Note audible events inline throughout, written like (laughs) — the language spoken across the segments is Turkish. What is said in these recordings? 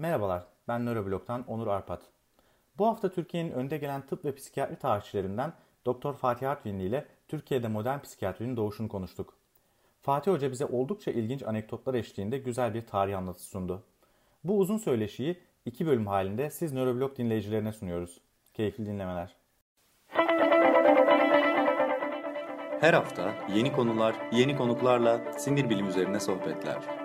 Merhabalar, ben Nöroblog'dan Onur Arpat. Bu hafta Türkiye'nin önde gelen tıp ve psikiyatri tarihçilerinden Doktor Fatih Artvinli ile Türkiye'de modern psikiyatrinin doğuşunu konuştuk. Fatih Hoca bize oldukça ilginç anekdotlar eşliğinde güzel bir tarih anlatısı sundu. Bu uzun söyleşiyi iki bölüm halinde siz Nöroblog dinleyicilerine sunuyoruz. Keyifli dinlemeler. Her hafta yeni konular, yeni konuklarla sinir bilim üzerine sohbetler.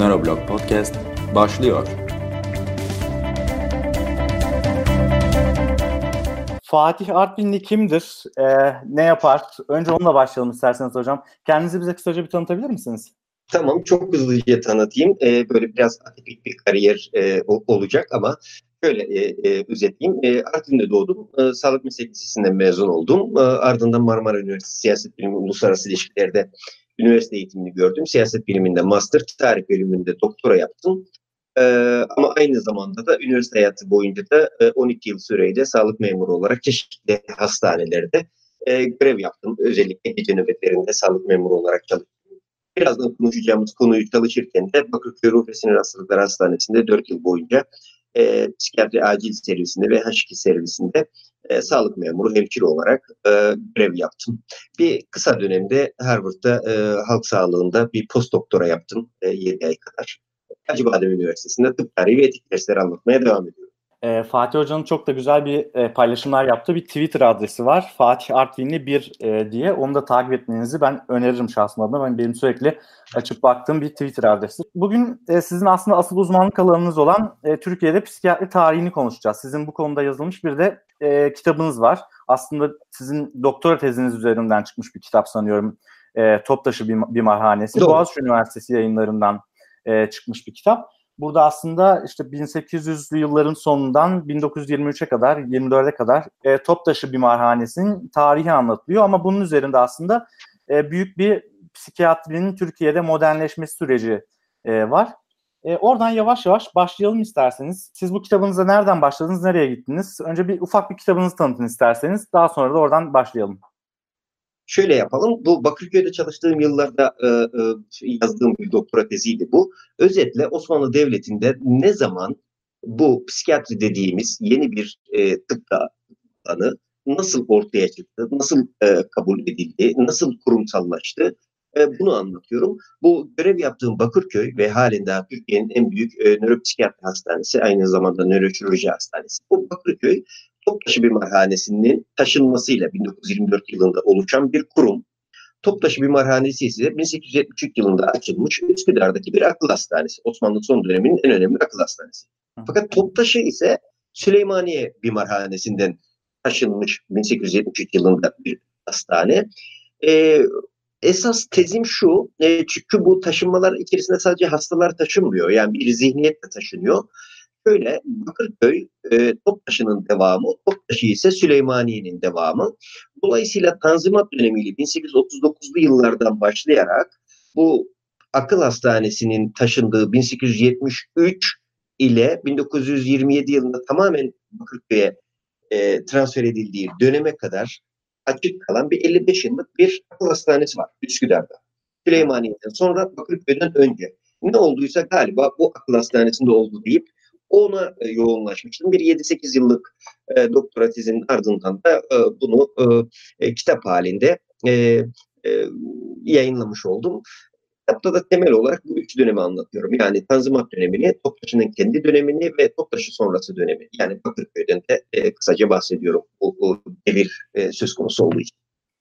Neuroblog Podcast başlıyor. Fatih Artvinli kimdir? Ee, ne yapar? Önce onunla başlayalım isterseniz hocam. Kendinizi bize kısaca bir tanıtabilir misiniz? Tamam, çok hızlıca tanıtayım. Ee, böyle biraz atipik bir kariyer e, olacak ama şöyle e, e, özetleyeyim. E, Artvin'de doğdum. E, Sağlık Meslek Lisesi'nden mezun oldum. E, ardından Marmara Üniversitesi Siyaset Bilimi Uluslararası İlişkilerde üniversite eğitimini gördüm. Siyaset biliminde master, tarih bölümünde doktora yaptım. Ee, ama aynı zamanda da üniversite hayatı boyunca da e, 12 yıl süreyle sağlık memuru olarak çeşitli hastanelerde e, görev yaptım. Özellikle gece nöbetlerinde sağlık memuru olarak çalıştım. Birazdan konuşacağımız konuyu çalışırken de Bakırköy Ruh ve Sinir Hastalıkları Hastanesi'nde 4 yıl boyunca e, psikiyatri acil servisinde ve H2 servisinde e, sağlık memuru, hemşire olarak e, görev yaptım. Bir kısa dönemde Harvard'da e, halk sağlığında bir post doktora yaptım e, 7 ay kadar. Acıbadem Üniversitesi'nde tıp tarihi ve etik dersleri anlatmaya devam ediyorum. E, Fatih Hoca'nın çok da güzel bir e, paylaşımlar yaptığı bir Twitter adresi var. Fatih Artvinli 1 e, diye. Onu da takip etmenizi ben öneririm şahsım adına. Ben benim sürekli açıp baktığım bir Twitter adresi. Bugün e, sizin aslında asıl uzmanlık alanınız olan e, Türkiye'de psikiyatri tarihini konuşacağız. Sizin bu konuda yazılmış bir de e, kitabınız var. Aslında sizin doktora teziniz üzerinden çıkmış bir kitap sanıyorum. E, Toptaşı bir, bir Marhanesi. Doğru. Boğaziçi Üniversitesi yayınlarından e, çıkmış bir kitap. Burada aslında işte 1800'lü yılların sonundan 1923'e kadar, 24'e kadar e, Toptaşı Bimarhanesi'nin tarihi anlatılıyor. Ama bunun üzerinde aslında e, büyük bir psikiyatrinin Türkiye'de modernleşmesi süreci e, var. E, oradan yavaş yavaş başlayalım isterseniz. Siz bu kitabınıza nereden başladınız, nereye gittiniz? Önce bir ufak bir kitabınızı tanıtın isterseniz. Daha sonra da oradan başlayalım. Şöyle yapalım. Bu Bakırköy'de çalıştığım yıllarda e, e, yazdığım bir doktora teziydi bu. Özetle Osmanlı Devleti'nde ne zaman bu psikiyatri dediğimiz yeni bir e, tıp alanı nasıl ortaya çıktı, nasıl e, kabul edildi, nasıl kurumsallaştı e, bunu anlatıyorum. Bu görev yaptığım Bakırköy ve halen daha Türkiye'nin en büyük e, nöropsikiyatri hastanesi, aynı zamanda nöroşirurji hastanesi. Bu Bakırköy Toptaşı Bimarhanesi'nin taşınmasıyla 1924 yılında oluşan bir kurum. Toptaşı Bimarhanesi ise 1873 yılında açılmış Üsküdar'daki bir akıl hastanesi. Osmanlı son döneminin en önemli akıl hastanesi. Fakat Toptaşı ise Süleymaniye Bimarhanesi'nden taşınmış 1873 yılında bir hastane. Ee, esas tezim şu, e, çünkü bu taşınmalar içerisinde sadece hastalar taşınmıyor. Yani bir zihniyet de taşınıyor. Şöyle Bakırköy e, Toptaşı'nın devamı, Toptaşı ise Süleymaniye'nin devamı. Dolayısıyla Tanzimat dönemiyle 1839'lu yıllardan başlayarak bu akıl hastanesinin taşındığı 1873 ile 1927 yılında tamamen Bakırköy'e e, transfer edildiği döneme kadar açık kalan bir 55 yıllık bir akıl hastanesi var Üsküdar'da. Süleymaniye'den sonra Bakırköy'den önce. Ne olduysa galiba bu akıl hastanesinde oldu deyip ona e, yoğunlaşmıştım. Bir 7-8 yıllık e, doktora tezinin ardından da e, bunu e, e, kitap halinde e, e, yayınlamış oldum. Kitapta da temel olarak bu üç dönemi anlatıyorum. Yani Tanzimat dönemini, Toptaşı'nın kendi dönemini ve Toptaşı sonrası dönemi. Yani Bakırköy'den de e, kısaca bahsediyorum bu, bu devir e, söz konusu olduğu için.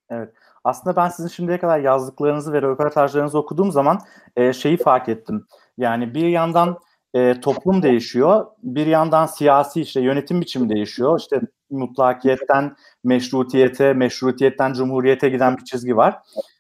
Evet. Aslında ben sizin şimdiye kadar yazdıklarınızı ve röportajlarınızı okuduğum zaman e, şeyi fark ettim. Yani bir yandan e, toplum değişiyor. Bir yandan siyasi işte yönetim biçimi değişiyor. İşte mutlakiyetten meşrutiyete, meşrutiyetten cumhuriyete giden bir çizgi var.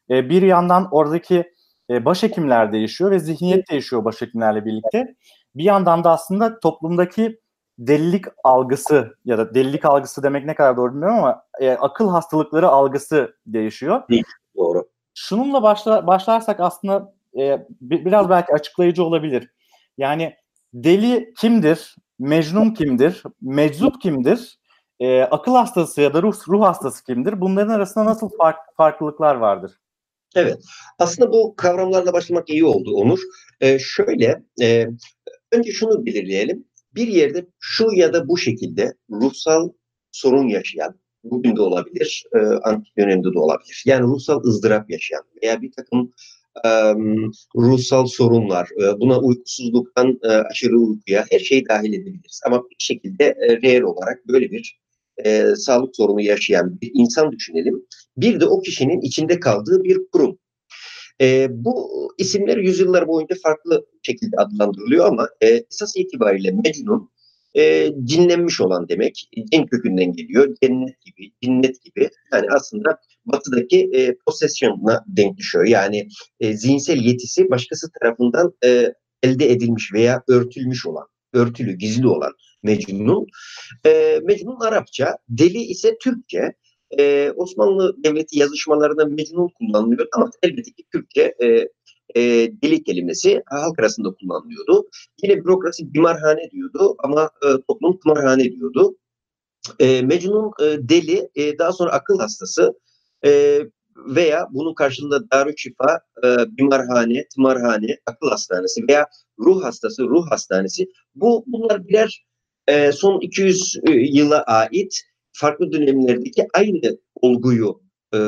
E, bir yandan oradaki e, başhekimler değişiyor ve zihniyet değişiyor başhekimlerle birlikte. Bir yandan da aslında toplumdaki delilik algısı ya da delilik algısı demek ne kadar doğru bilmiyorum ama e, akıl hastalıkları algısı değişiyor. Değil, doğru. Şununla başla, başlarsak aslında e, biraz belki açıklayıcı olabilir. Yani deli kimdir? Mecnun kimdir? Meczup kimdir? e, akıl hastası ya da ruh, ruh hastası kimdir? Bunların arasında nasıl fark, farklılıklar vardır? Evet. Aslında bu kavramlarla başlamak iyi oldu Onur. Ee, şöyle, e, önce şunu belirleyelim. Bir yerde şu ya da bu şekilde ruhsal sorun yaşayan, bugün de olabilir, e, antik dönemde de olabilir. Yani ruhsal ızdırap yaşayan veya bir takım e, ruhsal sorunlar, buna uykusuzluktan aşırı uykuya her şeyi dahil edebiliriz. Ama bir şekilde reel olarak böyle bir e, sağlık sorunu yaşayan bir insan düşünelim. Bir de o kişinin içinde kaldığı bir kurum. E, bu isimler yüzyıllar boyunca farklı şekilde adlandırılıyor ama e, esas itibariyle Mecnun e, cinlenmiş olan demek. Cin kökünden geliyor. Cennet gibi, cinnet gibi. Yani aslında batıdaki e, possession'la denk düşüyor. Yani e, zihinsel yetisi başkası tarafından e, elde edilmiş veya örtülmüş olan, örtülü, gizli olan Mecnun. E, Mecnun Arapça, deli ise Türkçe. E, Osmanlı Devleti yazışmalarında Mecnun kullanılıyor ama elbette ki Türkçe e, e, deli kelimesi halk arasında kullanılıyordu. Yine bürokrasi bimarhane diyordu ama e, toplum tımarhane diyordu. E, Mecnun e, deli, e, daha sonra akıl hastası e, veya bunun karşılığında Darüşşifa, e, bimarhane, tımarhane, akıl hastanesi veya ruh hastası, ruh hastanesi. Bu bunlar birer e, son 200 e, yıla ait farklı dönemlerdeki aynı olguyu e,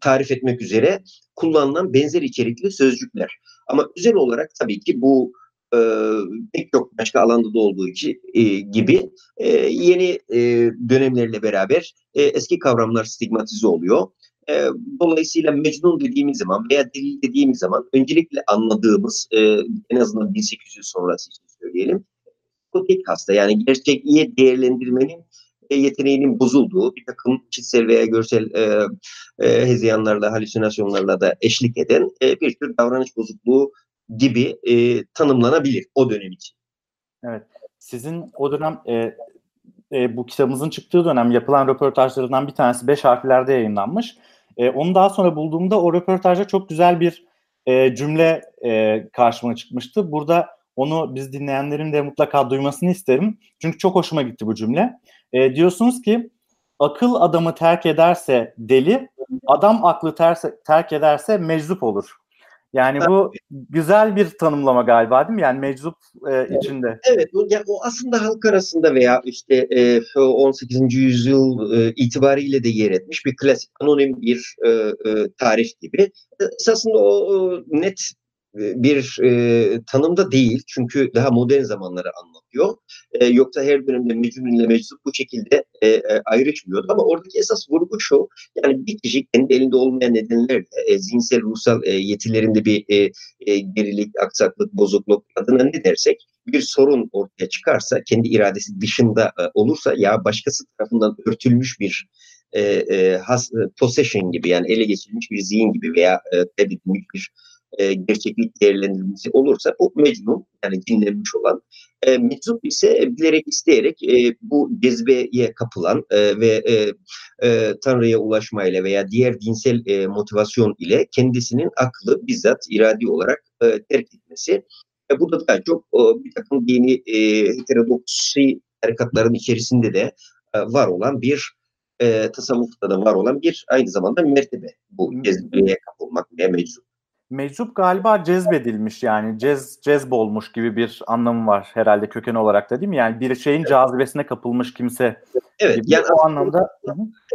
tarif etmek üzere kullanılan benzer içerikli sözcükler. Ama özel olarak tabii ki bu e, pek çok başka alanda da olduğu için, e, gibi e, yeni e, dönemlerle beraber e, eski kavramlar stigmatize oluyor. E, dolayısıyla Mecnun dediğimiz zaman veya Delil dediğimiz zaman öncelikle anladığımız e, en azından 1800 sonrası için söyleyelim psikotik hasta yani gerçekliğe değerlendirmenin yeteneğinin bozulduğu bir takım kişisel veya görsel e, e, hezeyanlarla, halüsinasyonlarla da eşlik eden e, bir tür davranış bozukluğu gibi e, tanımlanabilir o dönem için. Evet. Sizin o dönem e, e, bu kitabımızın çıktığı dönem yapılan röportajlarından bir tanesi beş harflerde yayınlanmış. E, onu daha sonra bulduğumda o röportajda çok güzel bir e, cümle e, karşıma çıkmıştı. Burada onu biz dinleyenlerin de mutlaka duymasını isterim. Çünkü çok hoşuma gitti bu cümle. E, diyorsunuz ki akıl adamı terk ederse deli, adam aklı terse, terk ederse meczup olur. Yani bu güzel bir tanımlama galiba değil mi? Yani meczup e, içinde. Evet, o, yani o aslında halk arasında veya işte e, 18. yüzyıl e, itibariyle de yer etmiş bir klasik anonim bir e, e, tarih gibi. Esasında o, o net bir e, tanımda değil. Çünkü daha modern zamanları anlatıyor. E, yoksa her dönemde Mecnun ile Meczup bu şekilde e, e, ayrışmıyordu. Ama oradaki esas vurgu şu. Yani bir kişi kendi elinde olmayan nedenlerle e, zihinsel, ruhsal e, yetilerinde bir e, e, gerilik, aksaklık, bozukluk adına ne dersek bir sorun ortaya çıkarsa, kendi iradesi dışında e, olursa ya başkası tarafından örtülmüş bir e, e, has, possession gibi yani ele geçirilmiş bir zihin gibi veya e, kaybedilmiş bir e, gerçeklik değerlendirilmesi olursa bu mecnun yani dinlenmiş olan e, meczup ise bilerek isteyerek e, bu cezbeye kapılan e, ve e, e, Tanrı'ya ulaşmayla veya diğer dinsel e, motivasyon ile kendisinin aklı bizzat iradi olarak e, terk etmesi. E, burada daha çok e, bir takım dini e, heterodoksi harekatların içerisinde de e, var olan bir e, tasavvufta da var olan bir aynı zamanda mertebe bu cezbeye kapılmak ve meczup meczup galiba cezbedilmiş yani cez cezbolmuş gibi bir anlamı var herhalde köken olarak da değil mi? Yani bir şeyin evet. cazibesine kapılmış kimse. Evet gibi. yani o anlamda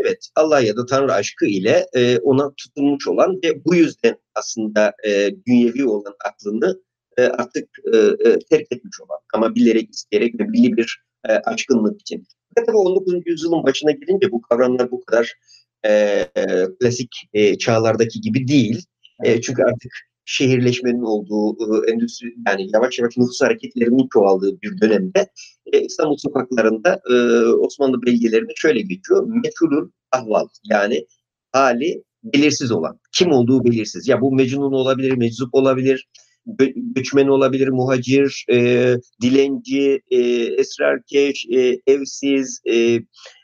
evet Allah ya da Tanrı aşkı ile e, ona tutulmuş olan ve bu yüzden aslında e, dünyevi olan aklını e, artık e, e, terk etmiş olan ama bilerek isteyerek ve belli bir e, aşkınlık için. Tabii 19. yüzyılın başına gelince bu kavramlar bu kadar e, klasik e, çağlardaki gibi değil. E, çünkü artık şehirleşmenin olduğu, e, endüstri yani yavaş yavaş nüfus hareketlerinin çoğaldığı bir dönemde e, İstanbul sokaklarında e, Osmanlı belgelerinde şöyle geçiyor. Meçhulül ahval yani hali belirsiz olan. Kim olduğu belirsiz. Ya bu mecnun olabilir, meczup olabilir, gö göçmen olabilir, muhacir, e, dilenci, e, esrarkeş, e, evsiz, e,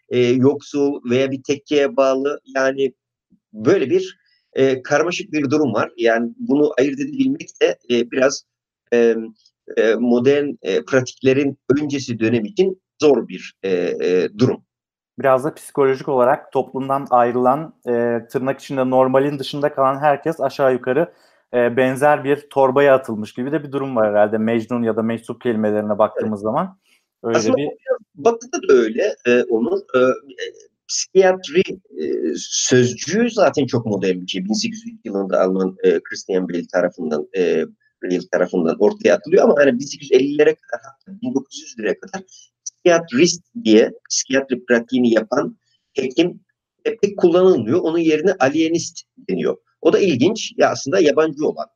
e, yoksul veya bir tekkeye bağlı yani böyle bir e, karmaşık bir durum var. Yani bunu ayırt edebilmek de e, biraz e, e, modern e, pratiklerin öncesi dönem için zor bir e, e, durum. biraz da psikolojik olarak toplumdan ayrılan e, tırnak içinde normalin dışında kalan herkes aşağı yukarı e, benzer bir torbaya atılmış gibi de bir durum var herhalde Mecnun ya da Meczup kelimelerine baktığımız evet. zaman. Öyle Aslında bir... Batı'da da öyle. E, onun e, psikiyatri e, sözcüğü zaten çok modern bir şey. 1800 yılında Alman e, Christian Bale tarafından e, Bale tarafından ortaya atılıyor ama hani 1850'lere kadar 1900'lere kadar psikiyatrist diye psikiyatri pratiğini yapan hekim pek kullanılmıyor. Onun yerine alienist deniyor. O da ilginç. Ya aslında yabancı olan.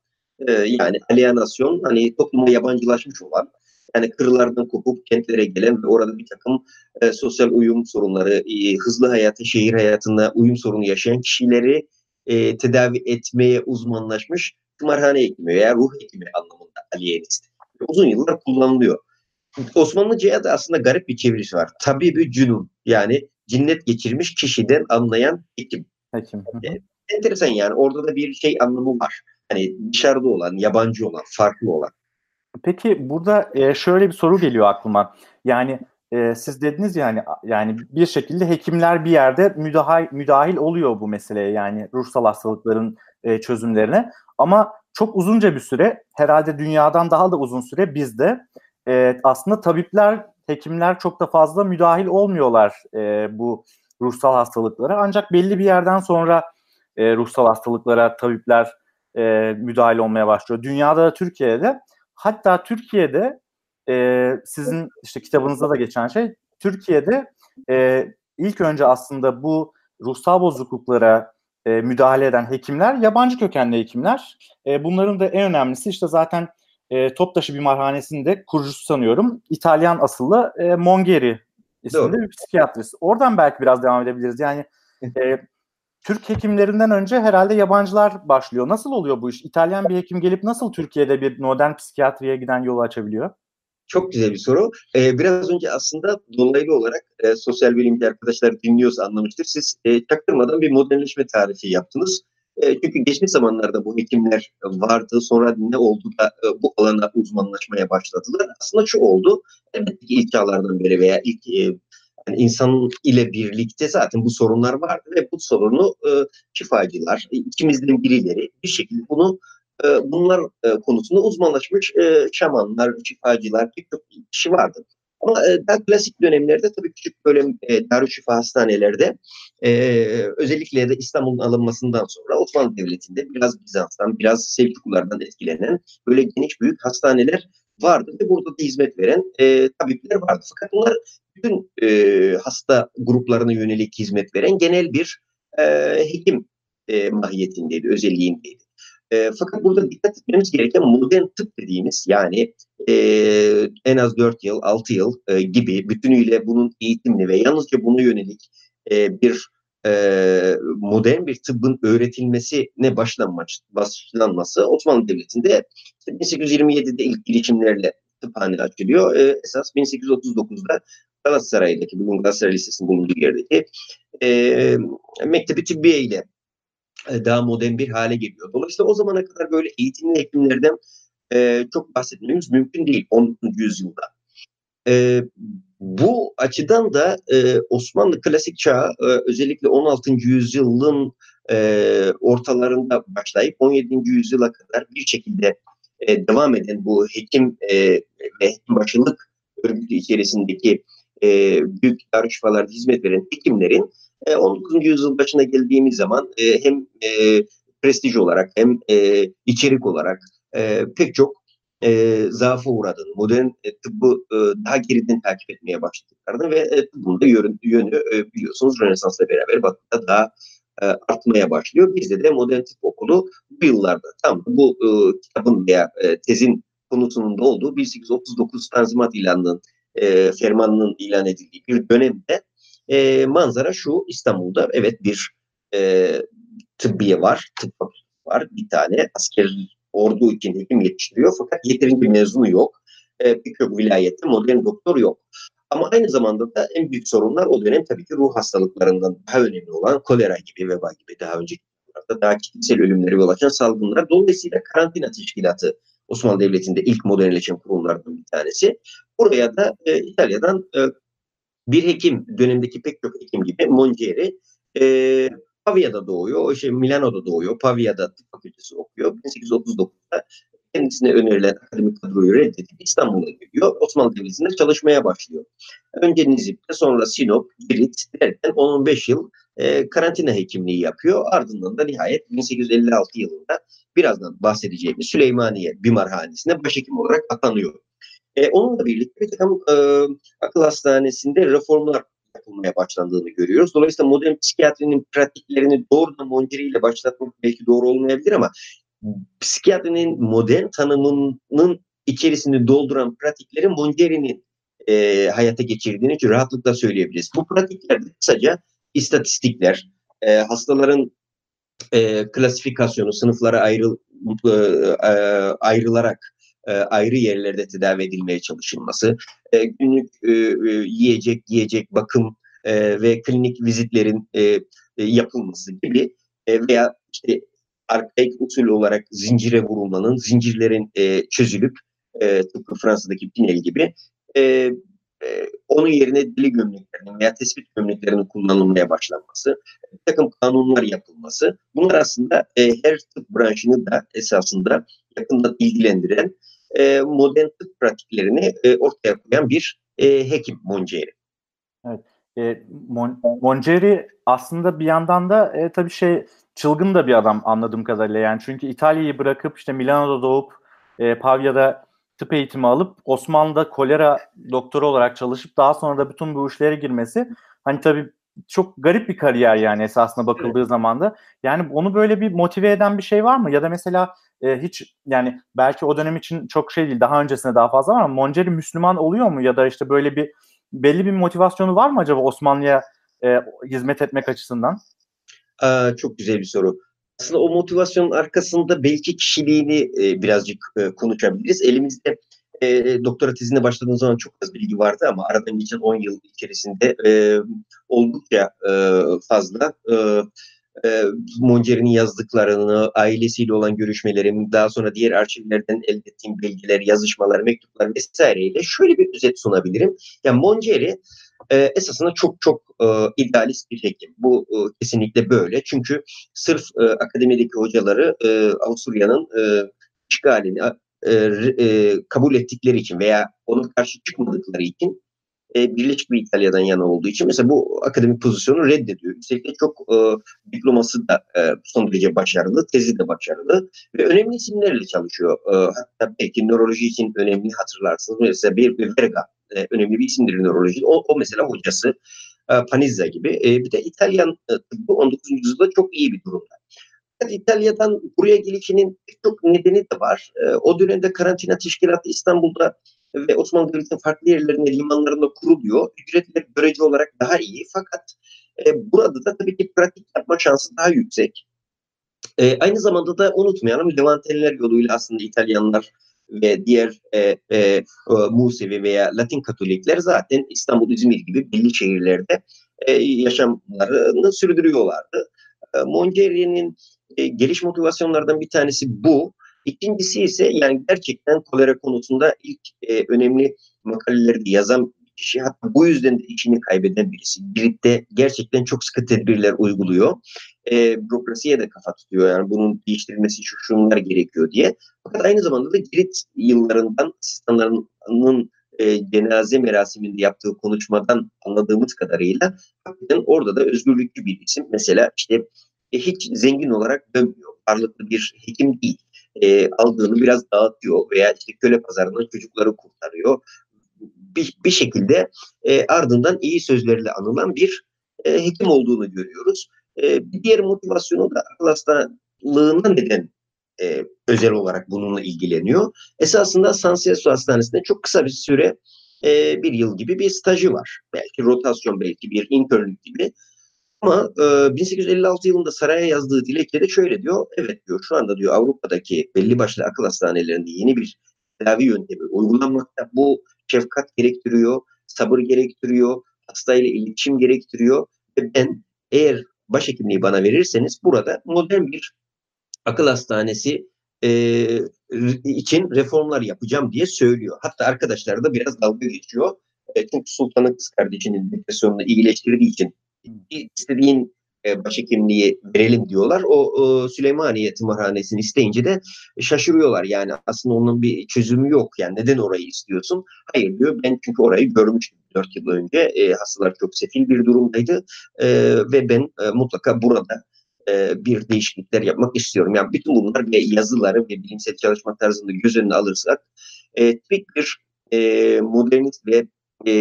E, yani alienasyon hani topluma yabancılaşmış olan yani kırlardan kopup kentlere gelen ve orada bir takım e, sosyal uyum sorunları, e, hızlı hayatı, şehir hayatında uyum sorunu yaşayan kişileri e, tedavi etmeye uzmanlaşmış tımarhane hekimi veya ruh hekimi anlamında alienist. Uzun yıllar kullanılıyor. Osmanlıca'ya da aslında garip bir çevirisi var. Tabii bir cünun yani cinnet geçirmiş kişiden anlayan hekim. Hekim. E, enteresan yani orada da bir şey anlamı var. Hani dışarıda olan, yabancı olan, farklı olan. Peki burada e, şöyle bir soru geliyor aklıma. Yani e, siz dediniz yani yani bir şekilde hekimler bir yerde müdahil müdahil oluyor bu meseleye yani ruhsal hastalıkların e, çözümlerine. Ama çok uzunca bir süre herhalde dünyadan daha da uzun süre bizde aslında tabipler, hekimler çok da fazla müdahil olmuyorlar bu ruhsal hastalıklara. Ancak belli bir yerden sonra e, ruhsal hastalıklara tabipler e, müdahil olmaya başlıyor. Dünyada da Türkiye'de Hatta Türkiye'de e, sizin işte kitabınızda da geçen şey Türkiye'de e, ilk önce aslında bu ruhsal bozukluklara e, müdahale eden hekimler yabancı kökenli hekimler. E, bunların da en önemlisi işte zaten e, Toptaşı bir marhanesinde kurucusu sanıyorum. İtalyan asıllı e, Mongeri isimli Doğru. bir psikiyatrist. Oradan belki biraz devam edebiliriz. Yani (laughs) e, Türk hekimlerinden önce herhalde yabancılar başlıyor. Nasıl oluyor bu iş? İtalyan bir hekim gelip nasıl Türkiye'de bir modern psikiyatriye giden yolu açabiliyor? Çok güzel bir soru. Ee, biraz önce aslında dolaylı olarak e, sosyal bilimci arkadaşlar dinliyorsa anlamıştır. Siz e, çaktırmadan bir modernleşme tarifi yaptınız. E, çünkü geçmiş zamanlarda bu hekimler vardı. Sonra ne oldu da e, bu alana uzmanlaşmaya başladılar. Aslında şu oldu. Elbette ilk çağlardan beri veya ilk e, yani insan ile birlikte zaten bu sorunlar vardı ve bu sorunu e, şifacılar, ikimizden birileri bir şekilde bunu e, bunlar e, konusunda uzmanlaşmış e, şamanlar, şifacılar birçok kişi vardı. Ama e, daha klasik dönemlerde tabii küçük böyle e, Darüşşifa hastanelerde e, özellikle de İstanbul'un alınmasından sonra Osmanlı Devleti'nde biraz Bizans'tan, biraz Selçuklulardan etkilenen böyle geniş büyük hastaneler vardı ve burada da hizmet veren e, tabipler vardı. Fakat bunlar bütün e, hasta gruplarına yönelik hizmet veren genel bir e, hekim e, mahiyetindeydi, özelliğindeydi. E, fakat burada dikkat etmemiz gereken modern tıp dediğimiz yani e, en az 4 yıl, 6 yıl e, gibi bütünüyle bunun eğitimli ve yalnızca buna yönelik e, bir e, modern bir tıbbın öğretilmesine başlanmış, başlanması Osmanlı Devleti'nde 1827'de ilk girişimlerle tıphane açılıyor. E, esas 1839'da Galatasaray'daki, bugün Galatasaray Lisesi'nin bulunduğu yerdeki e, Mektebi Tıbbiye ile e, daha modern bir hale geliyor. Dolayısıyla o zamana kadar böyle eğitimli hekimlerden e, çok bahsetmemiz mümkün değil 19. yüzyılda. E, bu açıdan da e, Osmanlı klasik çağı e, özellikle 16. yüzyılın e, ortalarında başlayıp 17. yüzyıla kadar bir şekilde e, devam eden bu hekim e, ve hekimbaşılık örgütü içerisindeki e, büyük yarışmalarda hizmet veren hekimlerin e, 19. yüzyıl başına geldiğimiz zaman e, hem e, prestij olarak hem e, içerik olarak e, pek çok e, zaafa uğradığını, modern e, tıbbı e, daha geriden takip etmeye başladıklarını ve e, tıbbın yönü, yönü e, biliyorsunuz Rönesans'la beraber batıda daha e, artmaya başlıyor. Bizde de modern tıp okulu bu yıllarda tam bu e, kitabın veya e, tezin konusunun da olduğu 1839 Tanzimat ilanının e, fermanının ilan edildiği bir dönemde e, manzara şu İstanbul'da evet bir e, tıbbiye var, tıp var bir tane asker ordu için hekim yetiştiriyor fakat yeterince mezunu yok. E, Birçok vilayette modern doktor yok. Ama aynı zamanda da en büyük sorunlar o dönem tabii ki ruh hastalıklarından daha önemli olan kolera gibi, veba gibi daha önceki yıllarda daha kitlesel ölümlere yol açan salgınlar. Dolayısıyla karantina teşkilatı Osmanlı Devleti'nde ilk modernleşen kurumlardan bir tanesi. Buraya da e, İtalya'dan e, bir hekim dönemdeki pek çok hekim gibi Mongieri e, Pavia'da doğuyor. O şey Milano'da doğuyor. Pavia'da tıp fakültesi okuyor. 1839'da kendisine önerilen akademik kadroyu reddedip İstanbul'a geliyor. Osmanlı Devleti'nde çalışmaya başlıyor. Önce Nizip'te sonra Sinop, Girit derken 10-15 yıl e, karantina hekimliği yapıyor. Ardından da nihayet 1856 yılında birazdan bahsedeceğimiz Süleymaniye Bimarhanesi'ne başhekim olarak atanıyor. E, onunla birlikte bir takım e, akıl hastanesinde reformlar yapılmaya başlandığını görüyoruz. Dolayısıyla modern psikiyatrinin pratiklerini doğrudan Mongeri ile başlatmak belki doğru olmayabilir ama psikiyatrinin modern tanımının içerisini dolduran pratikleri Mongeri'nin e, hayata geçirdiğini rahatlıkla söyleyebiliriz. Bu pratiklerde kısaca istatistikler, e, hastaların e, klasifikasyonu, sınıflara ayrıl, e, e, ayrılarak e, ayrı yerlerde tedavi edilmeye çalışılması, e, günlük e, e, yiyecek, yiyecek, bakım e, ve klinik vizitlerin e, e, yapılması gibi e, veya işte arkaik usul olarak zincire vurulmanın, zincirlerin e, çözülüp e, tıpkı Fransa'daki Pinel gibi e, e, onun yerine deli gömleklerinin veya tespit gömleklerinin kullanılmaya başlanması, bir takım kanunlar yapılması, bunlar aslında e, her tıp branşını da esasında yakından ilgilendiren e, modern tıp pratiklerini e, ortaya koyan bir e, hekim Mongeri. Evet. E, Mon Mongeri aslında bir yandan da e, tabii şey çılgın da bir adam anladığım kadarıyla yani çünkü İtalya'yı bırakıp işte Milano'da doğup e, Pavya'da tıp eğitimi alıp Osmanlı'da kolera doktoru olarak çalışıp daha sonra da bütün bu işlere girmesi hani tabii çok garip bir kariyer yani esasına bakıldığı evet. zaman da. Yani onu böyle bir motive eden bir şey var mı? Ya da mesela e, hiç yani belki o dönem için çok şey değil daha öncesinde daha fazla var ama Monceri Müslüman oluyor mu? Ya da işte böyle bir belli bir motivasyonu var mı acaba Osmanlı'ya e, hizmet etmek açısından? Aa, çok güzel bir soru. Aslında o motivasyonun arkasında belki kişiliğini e, birazcık e, konuşabiliriz. Elimizde e, doktora tezine başladığım zaman çok az bilgi vardı ama aradan geçen 10 yıl içerisinde e, oldukça e, fazla e, e, Monceri'nin yazdıklarını, ailesiyle olan görüşmelerim, daha sonra diğer arşivlerden elde ettiğim bilgiler, yazışmalar, mektuplar vesaireyle şöyle bir özet sunabilirim. Yani Monceri e, esasında çok çok e, idealist bir hekim. Bu e, kesinlikle böyle. Çünkü sırf e, akademideki hocaları e, Avusturya'nın işgalini kabul ettikleri için veya ona karşı çıkmadıkları için e, Birleşik bir İtalya'dan yana olduğu için mesela bu akademik pozisyonu reddediyor. Üstelik de çok e, diploması da e, son derece başarılı, tezi de başarılı ve önemli isimlerle çalışıyor. E, hatta belki nöroloji için önemli hatırlarsınız. Mesela bir, bir Verga e, önemli bir isimdir nöroloji. O, o mesela hocası e, Panizza gibi. E, bir de İtalyan e, tıbbı 19. yüzyılda çok iyi bir durumda. İtalya'dan buraya gelişinin çok nedeni de var. E, o dönemde karantina teşkilatı İstanbul'da ve Osmanlı Devleti'nin farklı yerlerinde, limanlarında kuruluyor. Ücretler görece olarak daha iyi fakat e, burada da tabii ki pratik yapma şansı daha yüksek. E, aynı zamanda da unutmayalım Levantenler yoluyla aslında İtalyanlar ve diğer e, e, Musevi veya Latin Katolikler zaten İstanbul, İzmir gibi belli şehirlerde e, yaşamlarını sürdürüyorlardı. E, Mongeri'nin e, geliş motivasyonlardan bir tanesi bu. İkincisi ise yani gerçekten kolera konusunda ilk e, önemli makaleleri yazan kişi hatta bu yüzden de işini kaybeden birisi. Girit'te gerçekten çok sıkı tedbirler uyguluyor. E, bürokrasiye de kafa tutuyor yani bunun değiştirilmesi şu şunlar gerekiyor diye. Fakat aynı zamanda da Girit yıllarından asistanlarının e, cenaze merasiminde yaptığı konuşmadan anladığımız kadarıyla hakikaten orada da özgürlükçü bir isim. Mesela işte e, hiç zengin olarak dönmüyor. Varlıklı bir hekim değil e, aldığını biraz dağıtıyor veya işte köle pazarından çocukları kurtarıyor. Bir, bir şekilde e, ardından iyi sözlerle anılan bir e, hekim olduğunu görüyoruz. E, bir diğer motivasyonu da akıl hastalığına neden e, özel olarak bununla ilgileniyor. Esasında San Celso Hastanesi'nde çok kısa bir süre e, bir yıl gibi bir stajı var. Belki rotasyon, belki bir internlük gibi. Ama e, 1856 yılında saraya yazdığı dilekçede şöyle diyor. Evet diyor şu anda diyor Avrupa'daki belli başlı akıl hastanelerinde yeni bir tedavi yöntemi uygulanmakta. Bu şefkat gerektiriyor, sabır gerektiriyor, hastayla iletişim gerektiriyor. Ve ben eğer başhekimliği bana verirseniz burada modern bir akıl hastanesi e, için reformlar yapacağım diye söylüyor. Hatta arkadaşlar da biraz dalga geçiyor. E, çünkü sultanın kız kardeşinin depresyonunu iyileştirdiği için istediğin e, başhekimliği verelim diyorlar. O, o Süleymaniye tımarhanesini isteyince de şaşırıyorlar. Yani aslında onun bir çözümü yok. Yani neden orayı istiyorsun? Hayır diyor ben çünkü orayı görmüştüm 4 yıl önce. E, hastalar çok sefil bir durumdaydı e, ve ben e, mutlaka burada e, bir değişiklikler yapmak istiyorum. Yani bütün bunlar ve yazıları ve bilimsel çalışma tarzını göz önüne alırsak e, tek bir e, modernist ve e,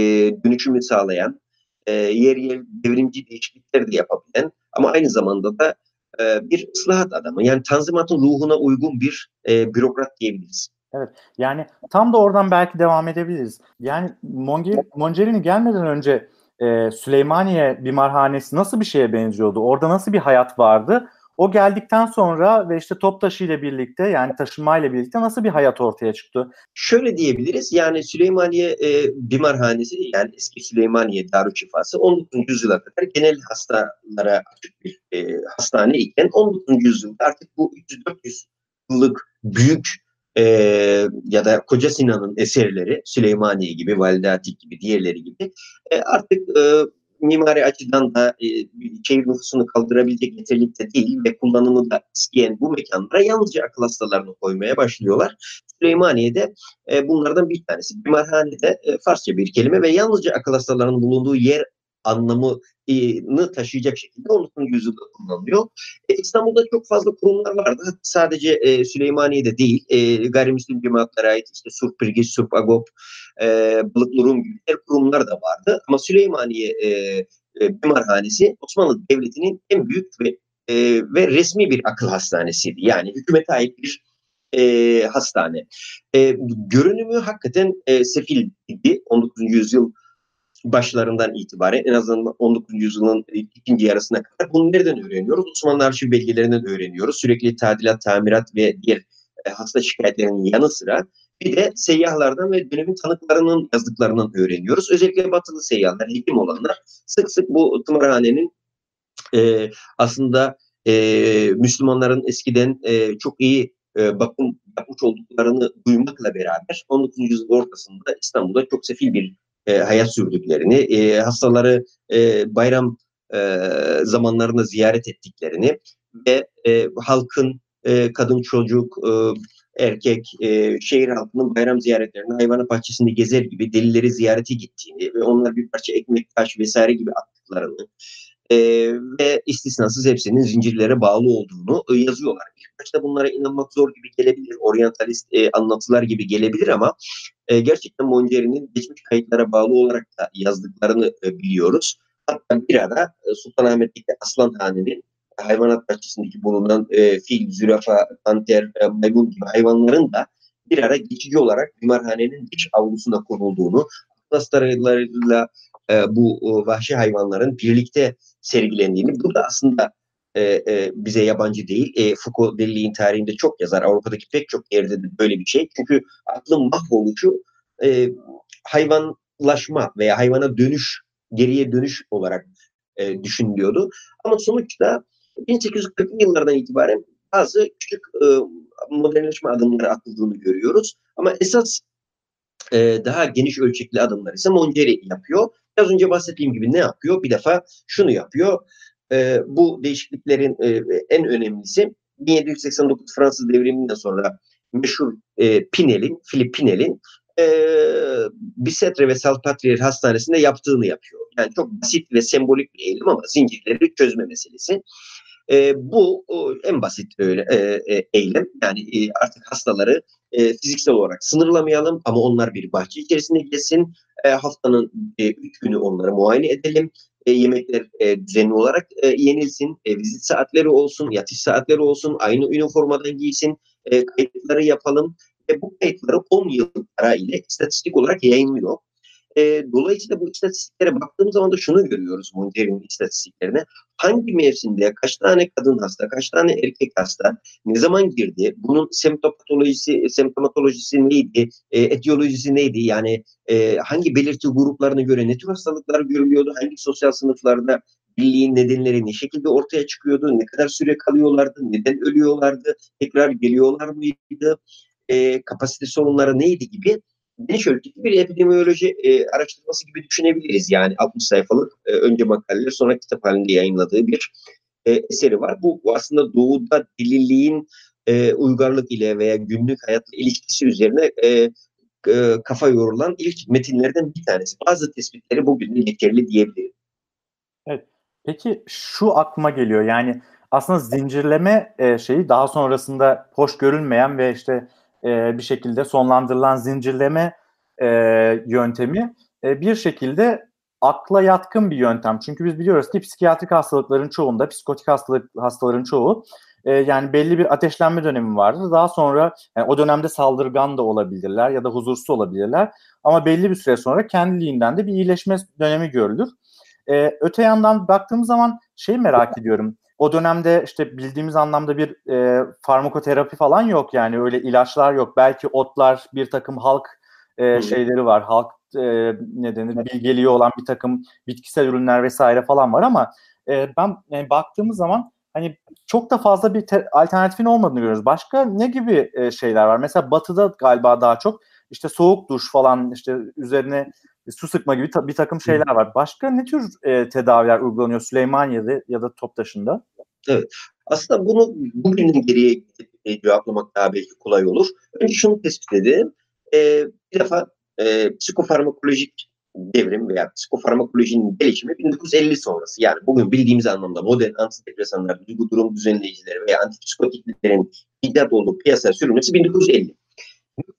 dönüşümü sağlayan e, yer yer devrimci değişiklikler de yapabilen ama aynı zamanda da e, bir ıslahat adamı. Yani Tanzimat'ın ruhuna uygun bir e, bürokrat diyebiliriz. Evet. Yani tam da oradan belki devam edebiliriz. Yani Mongerini gelmeden önce e, Süleymaniye Bimarhanesi nasıl bir şeye benziyordu? Orada nasıl bir hayat vardı? O geldikten sonra ve işte Toptaşı ile birlikte yani taşınma birlikte nasıl bir hayat ortaya çıktı? Şöyle diyebiliriz yani Süleymaniye e, Bimarhanesi yani eski Süleymaniye Darüşşifası 19. yüzyıla kadar genel hastalara açık bir e, hastane iken 19. yüzyılda artık bu 300-400 yıllık büyük e, ya da Koca Sinan'ın eserleri Süleymaniye gibi, Valide Atik gibi, diğerleri gibi e, artık e, mimari açıdan da e, şehir nüfusunu kaldırabilecek nitelikte değil ve kullanımı da isteyen bu mekanlara yalnızca akıl hastalarını koymaya başlıyorlar. Süleymaniye'de e, bunlardan bir tanesi. Mimarhanede e, Farsça bir kelime ve yalnızca akıl hastalarının bulunduğu yer anlamını taşıyacak şekilde 19. yüzyılda kullanılıyor. E, İstanbul'da çok fazla kurumlar vardı. Sadece e, Süleymaniye'de değil, e, gayrimüslim cemaatlere ait işte Surp Pirgiz, Surp Agop, e, Balıklı gibi kurumlar da vardı. Ama Süleymaniye e, e, Bimarhanesi Osmanlı Devleti'nin en büyük ve e, ve resmi bir akıl hastanesiydi. Yani hükümete ait bir e, hastane. E, görünümü hakikaten e, sefil idi. 19. yüzyıl başlarından itibaren en azından 19. yüzyılın ikinci yarısına kadar bunu nereden öğreniyoruz? Osmanlı arşiv belgelerinden öğreniyoruz. Sürekli tadilat, tamirat ve diğer e, hasta şikayetlerinin yanı sıra bir de seyyahlardan ve dönemin tanıklarının yazdıklarından öğreniyoruz. Özellikle batılı seyyahlar, hekim olanlar sık sık bu tımarhanenin e, aslında e, Müslümanların eskiden e, çok iyi e, bakım yapmış olduklarını duymakla beraber 19. yüzyıl ortasında İstanbul'da çok sefil bir e, hayat sürdüklerini, e, hastaları e, bayram e, zamanlarında ziyaret ettiklerini ve e, halkın e, kadın çocuk, e, erkek, e, şehir halkının bayram ziyaretlerini hayvanat bahçesinde gezer gibi delileri ziyarete gittiğini ve onlar bir parça ekmek, taş vesaire gibi attıklarını e, ve istisnasız hepsinin zincirlere bağlı olduğunu e, yazıyorlar. İlk başta bunlara inanmak zor gibi gelebilir, oryantalist e, anlatılar gibi gelebilir ama e, gerçekten Mongeri'nin geçmiş kayıtlara bağlı olarak da yazdıklarını e, biliyoruz. Hatta bir ara e, Sultanahmet'teki Aslanhane'nin hayvanat bahçesindeki bulunan e, fil, zürafa, panter, e, maymun gibi hayvanların da bir ara geçici olarak bimarhanenin iç avlusuna konulduğunu, atlaslarıyla e, bu e, vahşi hayvanların birlikte sergilendiğini, bu da aslında e, e, bize yabancı değil. E, Foucault deliliğin tarihinde çok yazar. Avrupa'daki pek çok yerde de böyle bir şey. Çünkü aklın mahvoluşu e, hayvanlaşma veya hayvana dönüş, geriye dönüş olarak e, düşünülüyordu. Ama sonuçta 1840'lı yıllardan itibaren bazı küçük e, modernleşme adımları atıldığını görüyoruz. Ama esas e, daha geniş ölçekli adımlar ise Mongeri yapıyor. Az önce bahsettiğim gibi ne yapıyor? Bir defa şunu yapıyor. E, bu değişikliklerin e, en önemlisi 1789 Fransız devriminden sonra meşhur e, Pinel'in, Philip Pinel'in e, Bisetre ve Salpatrier Hastanesi'nde yaptığını yapıyor. Yani çok basit ve sembolik bir eylem ama zincirleri çözme meselesi. E, bu en basit öyle e, e, eylem. Yani e, artık hastaları e, fiziksel olarak sınırlamayalım ama onlar bir bahçe içerisinde geçsin. E, haftanın e, üç günü onları muayene edelim. E, yemekler e, düzenli olarak e, yenilsin. E, vizit saatleri olsun, yatış saatleri olsun. Aynı üniformadan giysin. E, kayıtları yapalım. Ve bu kayıtları 10 yıl ara ile istatistik olarak yayınlıyor. E, dolayısıyla bu istatistiklere baktığımız zaman da şunu görüyoruz Monter'in istatistiklerine. Hangi mevsimde kaç tane kadın hasta, kaç tane erkek hasta, ne zaman girdi, bunun semptomatolojisi, semptomatolojisi neydi, e, etiyolojisi neydi, yani e, hangi belirti gruplarına göre ne tür hastalıklar görülüyordu, hangi sosyal sınıflarda birliğin nedenleri ne şekilde ortaya çıkıyordu, ne kadar süre kalıyorlardı, neden ölüyorlardı, tekrar geliyorlar mıydı, e, kapasite sorunları neydi gibi geniş ölçekli bir epidemioloji e, araştırması gibi düşünebiliriz. Yani 60 sayfalık e, önce makaleler sonra kitap halinde yayınladığı bir e, eseri var. Bu, aslında doğuda deliliğin e, uygarlık ile veya günlük hayatla ilişkisi üzerine e, e, kafa yorulan ilk metinlerden bir tanesi. Bazı tespitleri bugün de yeterli diyebilirim. Evet. Peki şu aklıma geliyor yani aslında zincirleme e, şeyi daha sonrasında hoş görülmeyen ve işte e, bir şekilde sonlandırılan zincirleme e, yöntemi e, bir şekilde akla yatkın bir yöntem. Çünkü biz biliyoruz ki psikiyatrik hastalıkların çoğunda, psikotik hastalık hastaların çoğu e, yani belli bir ateşlenme dönemi vardır. Daha sonra yani o dönemde saldırgan da olabilirler ya da huzursuz olabilirler. Ama belli bir süre sonra kendiliğinden de bir iyileşme dönemi görülür. E, öte yandan baktığımız zaman şey merak ediyorum. O dönemde işte bildiğimiz anlamda bir e, farmakoterapi falan yok yani öyle ilaçlar yok. Belki otlar, bir takım halk e, şeyleri var. Halk e, ne denir bilgeliği olan bir takım bitkisel ürünler vesaire falan var ama e, ben yani baktığımız zaman hani çok da fazla bir te- alternatifin olmadığını görüyoruz. Başka ne gibi e, şeyler var? Mesela Batı'da galiba daha çok işte soğuk duş falan işte üzerine su sıkma gibi ta- bir takım şeyler var. Başka ne tür e, tedaviler uygulanıyor Süleymaniye'de ya da Toptaşı'nda? Evet. Aslında bunu bugünün geriye e, cevaplamak daha belki kolay olur. Önce şunu tespit edelim. E, bir defa e, psikofarmakolojik devrim veya psikofarmakolojinin gelişimi 1950 sonrası. Yani bugün bildiğimiz anlamda modern antidepresanlar, duygu durum düzenleyicileri veya antipsikotiklerin icat olduğu piyasaya sürülmesi 1950.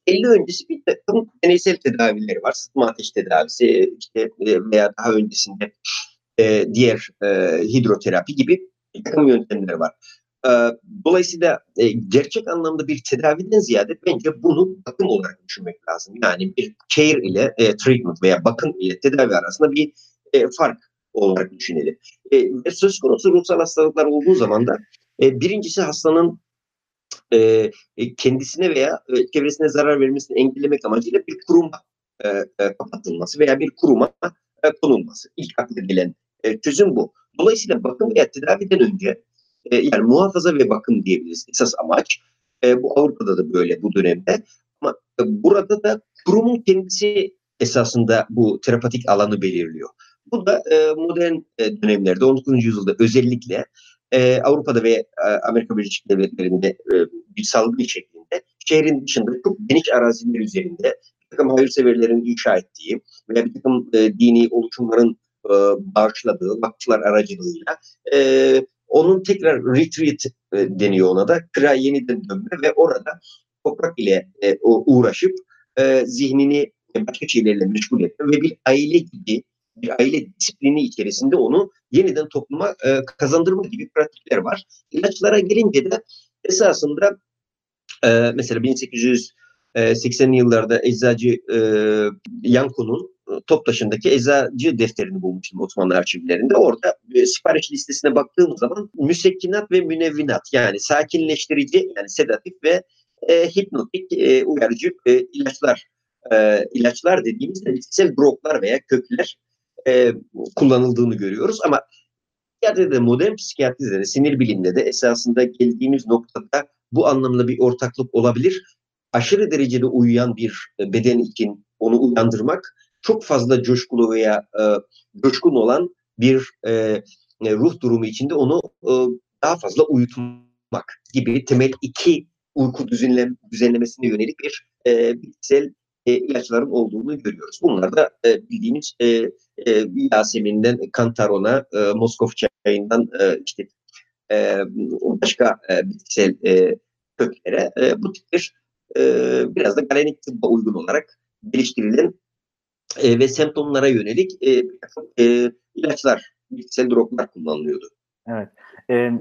50 öncesi bir takım deneysel tedavileri var. Sıtma ateş tedavisi işte e, veya daha öncesinde e, diğer e, hidroterapi gibi bir takım yöntemler var. E, dolayısıyla e, gerçek anlamda bir tedaviden ziyade bence bunu bakım olarak düşünmek lazım. Yani bir care ile e, treatment veya bakım ile tedavi arasında bir e, fark olarak düşünelim. E, söz konusu ruhsal hastalıklar olduğu zaman da e, birincisi hastanın e, kendisine veya e, çevresine zarar vermesini engellemek amacıyla bir kuruma e, e, kapatılması veya bir kuruma e, konulması. İlk akla gelen e, çözüm bu. Dolayısıyla bakım veya tedaviden önce e, yani muhafaza ve bakım diyebiliriz esas amaç. E, bu Avrupa'da da böyle bu dönemde. Ama e, burada da kurumun kendisi esasında bu terapatik alanı belirliyor. Bu da e, modern e, dönemlerde 19. yüzyılda özellikle e, Avrupa'da ve e, Amerika Birleşik Devletleri'nde e, bir salgın şeklinde şehrin dışında çok geniş araziler üzerinde bir takım hayırseverlerin inşa ettiği veya bir takım e, dini oluşumların e, bağışladığı vakıflar aracılığıyla e, onun tekrar retreat e, deniyor ona da kıra yeniden dönme ve orada toprak ile e, uğraşıp e, zihnini başka şeylerle meşgul etme ve bir aile gibi bir aile disiplini içerisinde onu yeniden topluma e, kazandırma gibi pratikler var. İlaçlara gelince de esasında e, mesela 1880'li yıllarda eczacı e, Yanko'nun e, Toptaşı'ndaki eczacı defterini bulmuştum Osmanlı arşivlerinde. Orada e, sipariş listesine baktığım zaman müsekkinat ve münevvinat yani sakinleştirici yani sedatif ve e, hipnotik e, uyarıcı e, ilaçlar e, ilaçlar dediğimizde bitkisel droglar veya kökler e, kullanıldığını görüyoruz ama psikiyatride de modern psikiyatride de sinir bilimde de esasında geldiğimiz noktada bu anlamda bir ortaklık olabilir. Aşırı derecede uyuyan bir beden için onu uyandırmak çok fazla coşkulu veya e, coşkun olan bir e, ruh durumu içinde onu e, daha fazla uyutmak gibi temel iki uyku düzenlem, düzenlemesine yönelik bir e, bitkisel e, ilaçların olduğunu görüyoruz. Bunlar da e, bildiğimiz e, e, Yasemin'den Kantaron'a, e, Moskov çayından e, işte e, başka e, bitkisel e, köklere e, bu tip bir e, biraz da galenik tıbba uygun olarak geliştirilen e, ve semptomlara yönelik e, e, ilaçlar, bitkisel droplar kullanılıyordu. Evet. Ee,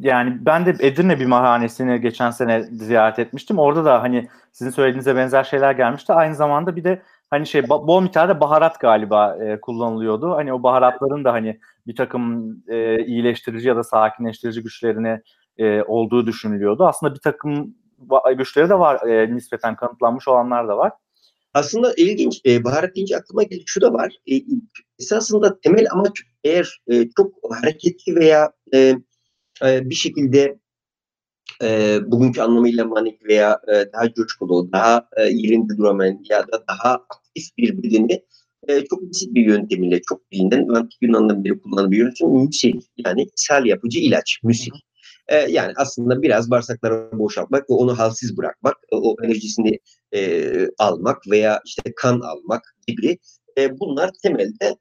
yani ben de Edirne bir mahanesini geçen sene ziyaret etmiştim. Orada da hani sizin söylediğinize benzer şeyler gelmişti. Aynı zamanda bir de hani şey bol miktarda baharat galiba e, kullanılıyordu. Hani o baharatların da hani bir takım e, iyileştirici ya da sakinleştirici güçlerine e, olduğu düşünülüyordu. Aslında bir takım güçleri de var e, nispeten kanıtlanmış olanlar da var. Aslında ilginç. E, baharat deyince aklıma geldi. Şu da var. E, esasında temel amaç eğer e, çok hareketli veya e, e, bir şekilde e, bugünkü anlamıyla manik veya e, daha coşkulu, daha e, yerinde duramayan ya da daha aktif bir bedeni e, çok basit bir yöntemiyle, çok bilinen antik Yunan'dan beri kullanılan bir yöntem müsil. Yani ishal yapıcı ilaç, müsil. E, yani aslında biraz bağırsakları boşaltmak ve onu halsiz bırakmak, o enerjisini e, almak veya işte kan almak gibi e, bunlar temelde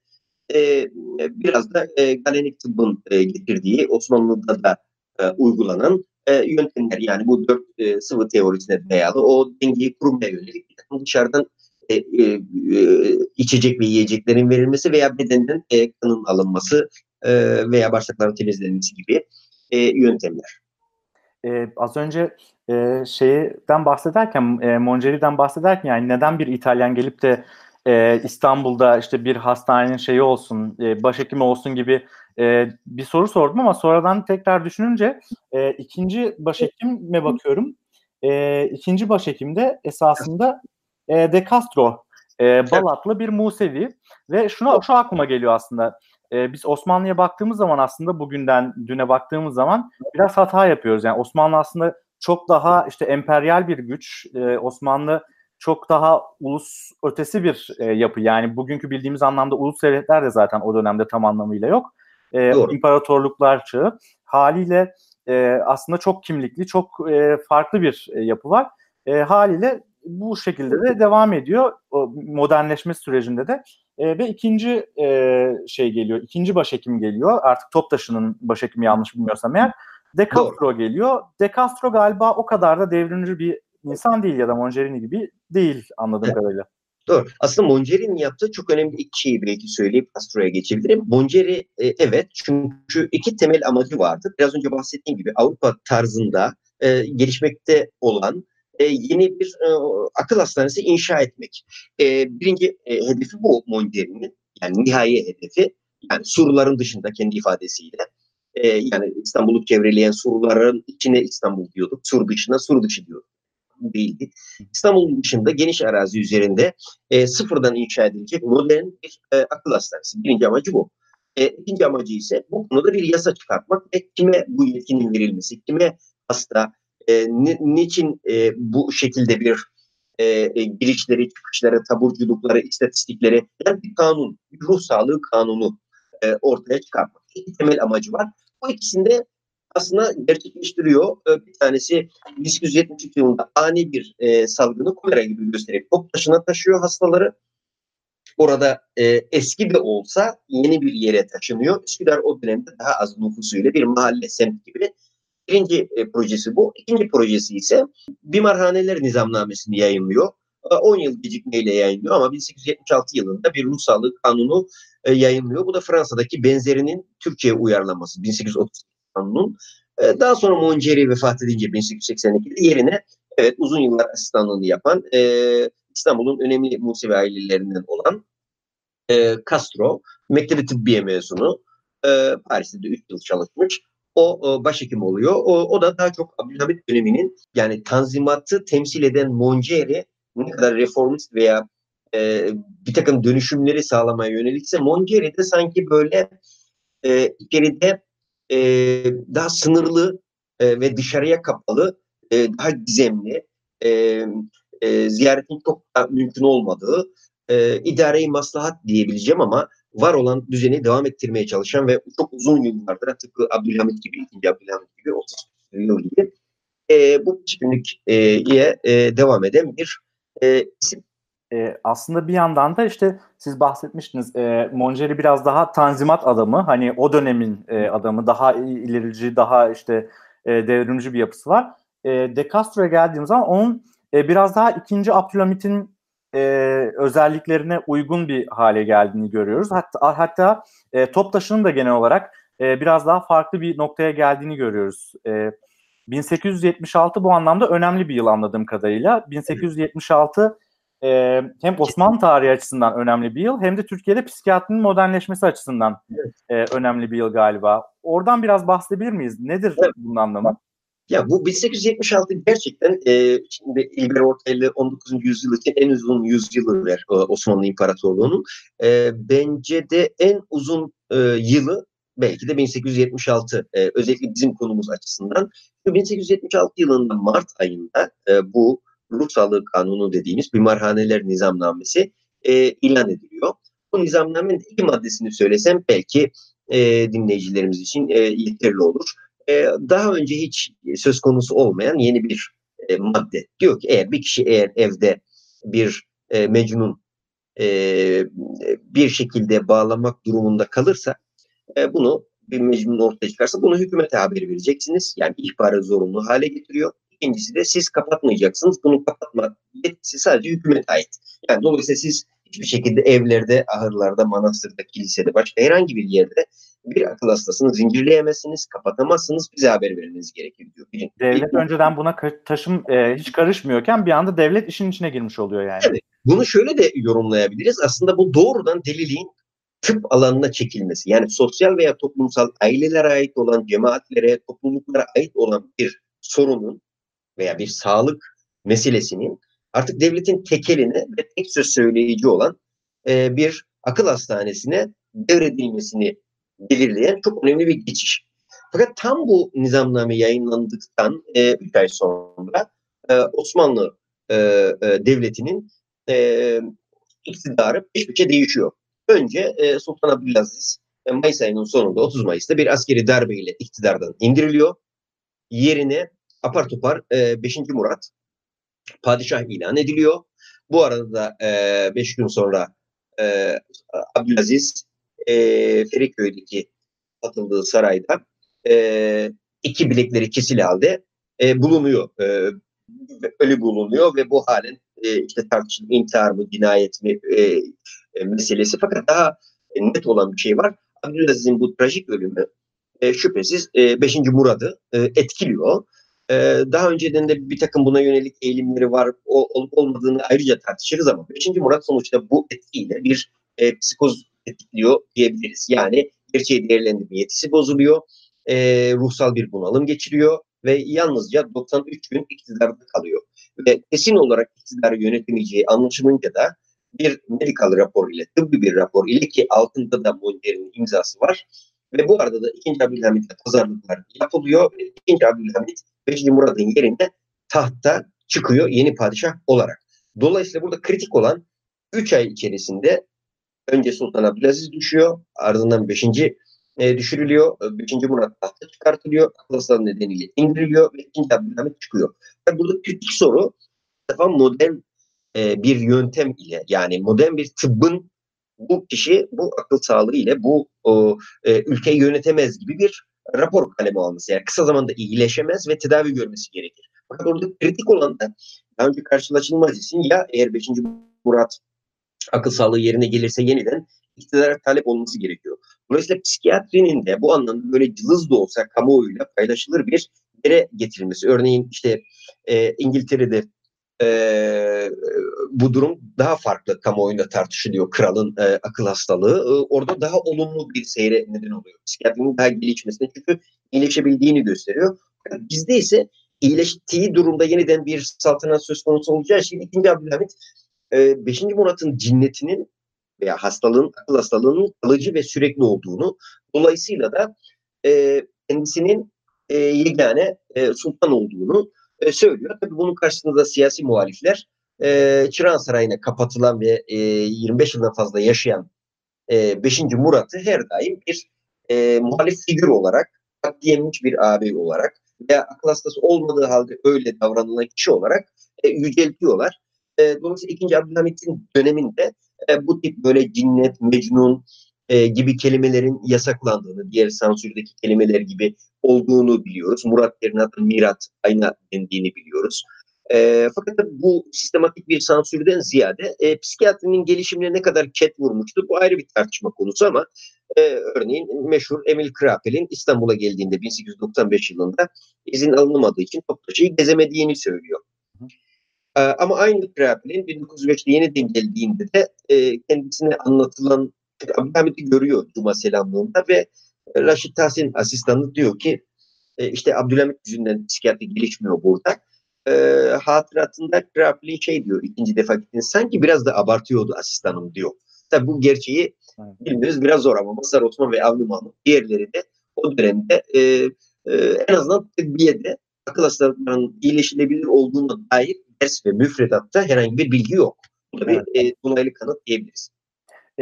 e, biraz da e, galenik tıbbın e, getirdiği Osmanlı'da da e, uygulanan e, yöntemler. Yani bu dört e, sıvı teorisine dayalı o dengeyi kurmaya yönelik dışarıdan e, e, içecek ve yiyeceklerin verilmesi veya bedenden e, kanın alınması e, veya bağırsakların temizlenmesi gibi e, yöntemler. Ee, az önce e, şeyden bahsederken, e, Mongeri'den bahsederken yani neden bir İtalyan gelip de e, İstanbul'da işte bir hastanenin şeyi olsun, e, başhekimi olsun gibi e, bir soru sordum ama sonradan tekrar düşününce e, ikinci başhekime bakıyorum. E, ikinci başhekim de esasında e, De Castro, e, Balatlı bir Musevi ve şuna şu aklıma geliyor aslında. E, biz Osmanlı'ya baktığımız zaman aslında bugünden düne baktığımız zaman biraz hata yapıyoruz. Yani Osmanlı aslında çok daha işte emperyal bir güç. E, Osmanlı çok daha ulus ötesi bir e, yapı. Yani bugünkü bildiğimiz anlamda ulus devletler de zaten o dönemde tam anlamıyla yok. E, imparatorluklar çağı. Haliyle e, aslında çok kimlikli, çok e, farklı bir e, yapı var. E, haliyle bu şekilde de devam ediyor o modernleşme sürecinde de. E, ve ikinci e, şey geliyor, ikinci başhekim geliyor. Artık Toptaşı'nın başhekimi yanlış bilmiyorsam eğer. De Castro Doğru. geliyor. De Castro galiba o kadar da devrimci bir insan değil ya da Mongerini gibi değil anladığım evet. kadarıyla. Doğru. Aslında Mongeri'nin yaptığı çok önemli iki şeyi belki söyleyip Castro'ya geçebilirim. Mongeri e, evet çünkü iki temel amacı vardı. Biraz önce bahsettiğim gibi Avrupa tarzında e, gelişmekte olan e, yeni bir e, akıl hastanesi inşa etmek. E, birinci e, hedefi bu Mongeri'nin. Yani nihai hedefi. Yani surların dışında kendi ifadesiyle. E, yani İstanbul'u çevreleyen surların içine İstanbul diyorduk. Sur dışına sur dışı diyorduk değildi. İstanbul'un dışında geniş arazi üzerinde e, sıfırdan inşa edilecek modern bir e, akıl hastanesi. Birinci amacı bu. E, ikinci amacı ise bu konuda bir yasa çıkartmak ve kime bu yetkinin verilmesi, kime hasta, e, ni, niçin e, bu şekilde bir e, e, girişleri, çıkışları, taburculukları, istatistikleri, yani bir kanun, bir ruh sağlığı kanunu e, ortaya çıkartmak. İki temel amacı var. Bu ikisinde aslında gerçekleştiriyor. Ee, bir tanesi 1873 yılında ani bir e, salgını kolera gibi göstererek top taşına taşıyor hastaları. Orada e, eski de olsa yeni bir yere taşınıyor. Üsküdar o dönemde daha az nüfusuyla bir mahalle, semt gibi. Birinci e, projesi bu. İkinci projesi ise bimarhaneler nizamnamesini yayınlıyor. 10 yıl gecikmeyle yayınlıyor ama 1876 yılında bir ruh sağlığı kanunu e, yayınlıyor. Bu da Fransa'daki benzerinin Türkiye'ye uyarlanması 1830 kanunun. E, daha sonra Monceri vefat edince 1882'de yerine evet uzun yıllar asistanlığını yapan e, İstanbul'un önemli Musevi ailelerinden olan e, Castro, Mektebi Tıbbiye mezunu. E, Paris'te de 3 yıl çalışmış. O, o başhekim oluyor. O, o da daha çok Abdülhamit döneminin yani tanzimatı temsil eden Monceri ne kadar reformist veya e, bir takım dönüşümleri sağlamaya yönelikse Monceri de sanki böyle e, geride e, daha sınırlı e, ve dışarıya kapalı, e, daha gizemli, e, e, ziyaretin çok mümkün olmadığı, e, idare-i maslahat diyebileceğim ama var olan düzeni devam ettirmeye çalışan ve çok uzun yıllardır tıpkı Abdülhamit gibi, ikinci Abdülhamit gibi 30 yıl gibi e, bu kişilikliğe e, devam eden bir e, isim. E, aslında bir yandan da işte siz bahsetmiştiniz e, Mongeri biraz daha tanzimat adamı hani o dönemin e, adamı daha ilerici daha işte e, devrimci bir yapısı var. E, De Castro'ya geldiğimiz zaman onun e, biraz daha ikinci Abdülhamit'in e, özelliklerine uygun bir hale geldiğini görüyoruz. Hatta, hatta e, Toptaş'ın da genel olarak e, biraz daha farklı bir noktaya geldiğini görüyoruz. E, 1876 bu anlamda önemli bir yıl anladığım kadarıyla. 1876 e, hem Osmanlı tarihi açısından önemli bir yıl hem de Türkiye'de psikiyatrinin modernleşmesi açısından evet. e, önemli bir yıl galiba. Oradan biraz bahsedebilir miyiz? Nedir evet. bunun anlamı? Ya bu 1876 gerçekten e, şimdi İlber Ortaylı 19. yüzyıl için en uzun yüzyılı ver Osmanlı İmparatorluğu'nun. E, bence de en uzun e, yılı belki de 1876 e, özellikle bizim konumuz açısından 1876 yılında Mart ayında e, bu ruh sağlığı kanunu dediğimiz bimarhaneler nizamnamesi e, ilan ediliyor. Bu nizamnamenin iki maddesini söylesem belki e, dinleyicilerimiz için e, yeterli olur. E, daha önce hiç söz konusu olmayan yeni bir e, madde. Diyor ki eğer bir kişi eğer evde bir e, mecnun e, bir şekilde bağlamak durumunda kalırsa e, bunu bir mecnun ortaya çıkarsa bunu hükümete haber vereceksiniz. Yani ihbarı zorunlu hale getiriyor. İkincisi de siz kapatmayacaksınız. Bunu kapatma yetkisi sadece hükümete ait. Yani dolayısıyla siz hiçbir şekilde evlerde, ahırlarda, manastırda, kilisede, başka herhangi bir yerde bir akıl hastasını zincirleyemezsiniz, kapatamazsınız, bize haber vermeniz gerekiyor diyor. Birinci. Devlet önceden buna taşım e, hiç karışmıyorken bir anda devlet işin içine girmiş oluyor yani. Evet. Bunu şöyle de yorumlayabiliriz. Aslında bu doğrudan deliliğin tıp alanına çekilmesi. Yani sosyal veya toplumsal ailelere ait olan, cemaatlere, topluluklara ait olan bir sorunun veya bir sağlık meselesinin artık devletin tekeline ve tek söz söyleyici olan e, bir akıl hastanesine devredilmesini belirleyen çok önemli bir geçiş. Fakat tam bu nizamname yayınlandıktan 3 e, ay sonra e, Osmanlı e, e, Devleti'nin e, iktidarı peş peşe değişiyor. Önce e, Sultan Abdülaziz e, Mayıs ayının sonunda 30 Mayıs'ta bir askeri darbeyle iktidardan indiriliyor. Yerine apar topar e, 5. Murat padişah ilan ediliyor. Bu arada da 5 e, gün sonra e, Abdülaziz e, Feriköy'deki atıldığı sarayda e, iki bilekleri kesil halde e, bulunuyor. E, ölü bulunuyor ve bu halen e, işte tartışılan intihar mı, cinayet mi e, e, meselesi. Fakat daha net olan bir şey var. Abdülaziz'in bu trajik ölümü e, şüphesiz 5. E, Murad'ı e, etkiliyor. E, daha önceden de bir takım buna yönelik eğilimleri var. O, olup olmadığını ayrıca tartışırız ama 5. Murat sonuçta bu etkiyle bir e, psikoz etkiliyor diyebiliriz. Yani gerçeği değerlendirme yetisi bozuluyor. E, ruhsal bir bunalım geçiriyor ve yalnızca 93 gün iktidarda kalıyor. Ve kesin olarak iktidarı yönetemeyeceği anlaşılınca da bir medikal rapor ile, tıbbi bir rapor ile ki altında da Monter'in imzası var. Ve bu arada da 2. Abdülhamit'e pazarlıklar yapılıyor. Ve 2. Abdülhamit 5. Murad'ın yerinde tahta çıkıyor yeni padişah olarak. Dolayısıyla burada kritik olan 3 ay içerisinde önce Sultan Abdülaziz düşüyor, ardından 5. E, düşürülüyor, 5. Murat tahta çıkartılıyor, akıl nedeniyle indiriliyor ve 2. Abdülhamit çıkıyor. Yani burada kritik soru defa modern e, bir yöntem ile yani modern bir tıbbın bu kişi bu akıl sağlığı ile bu o, e, ülkeyi yönetemez gibi bir rapor kalemi alması. Yani kısa zamanda iyileşemez ve tedavi görmesi gerekir. Fakat orada kritik olan da daha önce karşılaşılmaz isim ya eğer 5. Murat akıl sağlığı yerine gelirse yeniden iktidara talep olması gerekiyor. Dolayısıyla psikiyatrinin de bu anlamda böyle cılız da olsa kamuoyuyla paylaşılır bir yere getirilmesi. Örneğin işte e, İngiltere'de e, bu durum daha farklı kamuoyunda tartışılıyor. Kralın e, akıl hastalığı. E, orada daha olumlu bir seyre neden oluyor. Psikiyatrinin daha gelişmesine çünkü iyileşebildiğini gösteriyor. Bizde ise iyileştiği durumda yeniden bir saltanat söz konusu olacağı için 2. Abdülhamit 5. E, Murat'ın cinnetinin veya hastalığın, akıl hastalığının kalıcı ve sürekli olduğunu dolayısıyla da e, kendisinin e, yegane e, sultan olduğunu e, söylüyor. Tabii bunun karşısında da siyasi muhalifler e, Çırağan Sarayı'na kapatılan ve e, 25 yıldan fazla yaşayan e, 5. Murat'ı her daim bir e, muhalif figür olarak, katliyemiş bir ağabey olarak veya akıl hastası olmadığı halde öyle davranılan kişi olarak e, yüceltiyorlar. E, dolayısıyla 2. Abdülhamit'in döneminde e, bu tip böyle cinnet, mecnun e, gibi kelimelerin yasaklandığını, diğer sansürdeki kelimeler gibi olduğunu biliyoruz. Murat yerine Mirat ayna dendiğini biliyoruz. E, fakat bu sistematik bir sansürden ziyade e, psikiyatrinin gelişimine ne kadar ket vurmuştu bu ayrı bir tartışma konusu ama e, örneğin meşhur Emil Krapel'in İstanbul'a geldiğinde 1895 yılında izin alınmadığı için Toptaşı'yı gezemediğini söylüyor. E, ama aynı Krapel'in 1905'te yeniden geldiğinde de e, kendisine anlatılan Abdülhamit'i görüyor Cuma selamlığında ve Raşit Tahsin asistanı diyor ki e, işte Abdülhamit yüzünden psikiyatri gelişmiyor burada. E, hatıratında Krapli şey diyor ikinci defa gittiğinde sanki biraz da abartıyordu asistanım diyor. Tabi bu gerçeği Evet. Bilmemiz biraz zor ama Mazhar Osman ve Avni Mahmut diğerleri de o dönemde e, e, en azından tıbbiyede akıl hastalıklarının iyileşilebilir olduğuna dair ders ve müfredatta herhangi bir bilgi yok. Bu da bir evet. e, dolaylı kanıt diyebiliriz.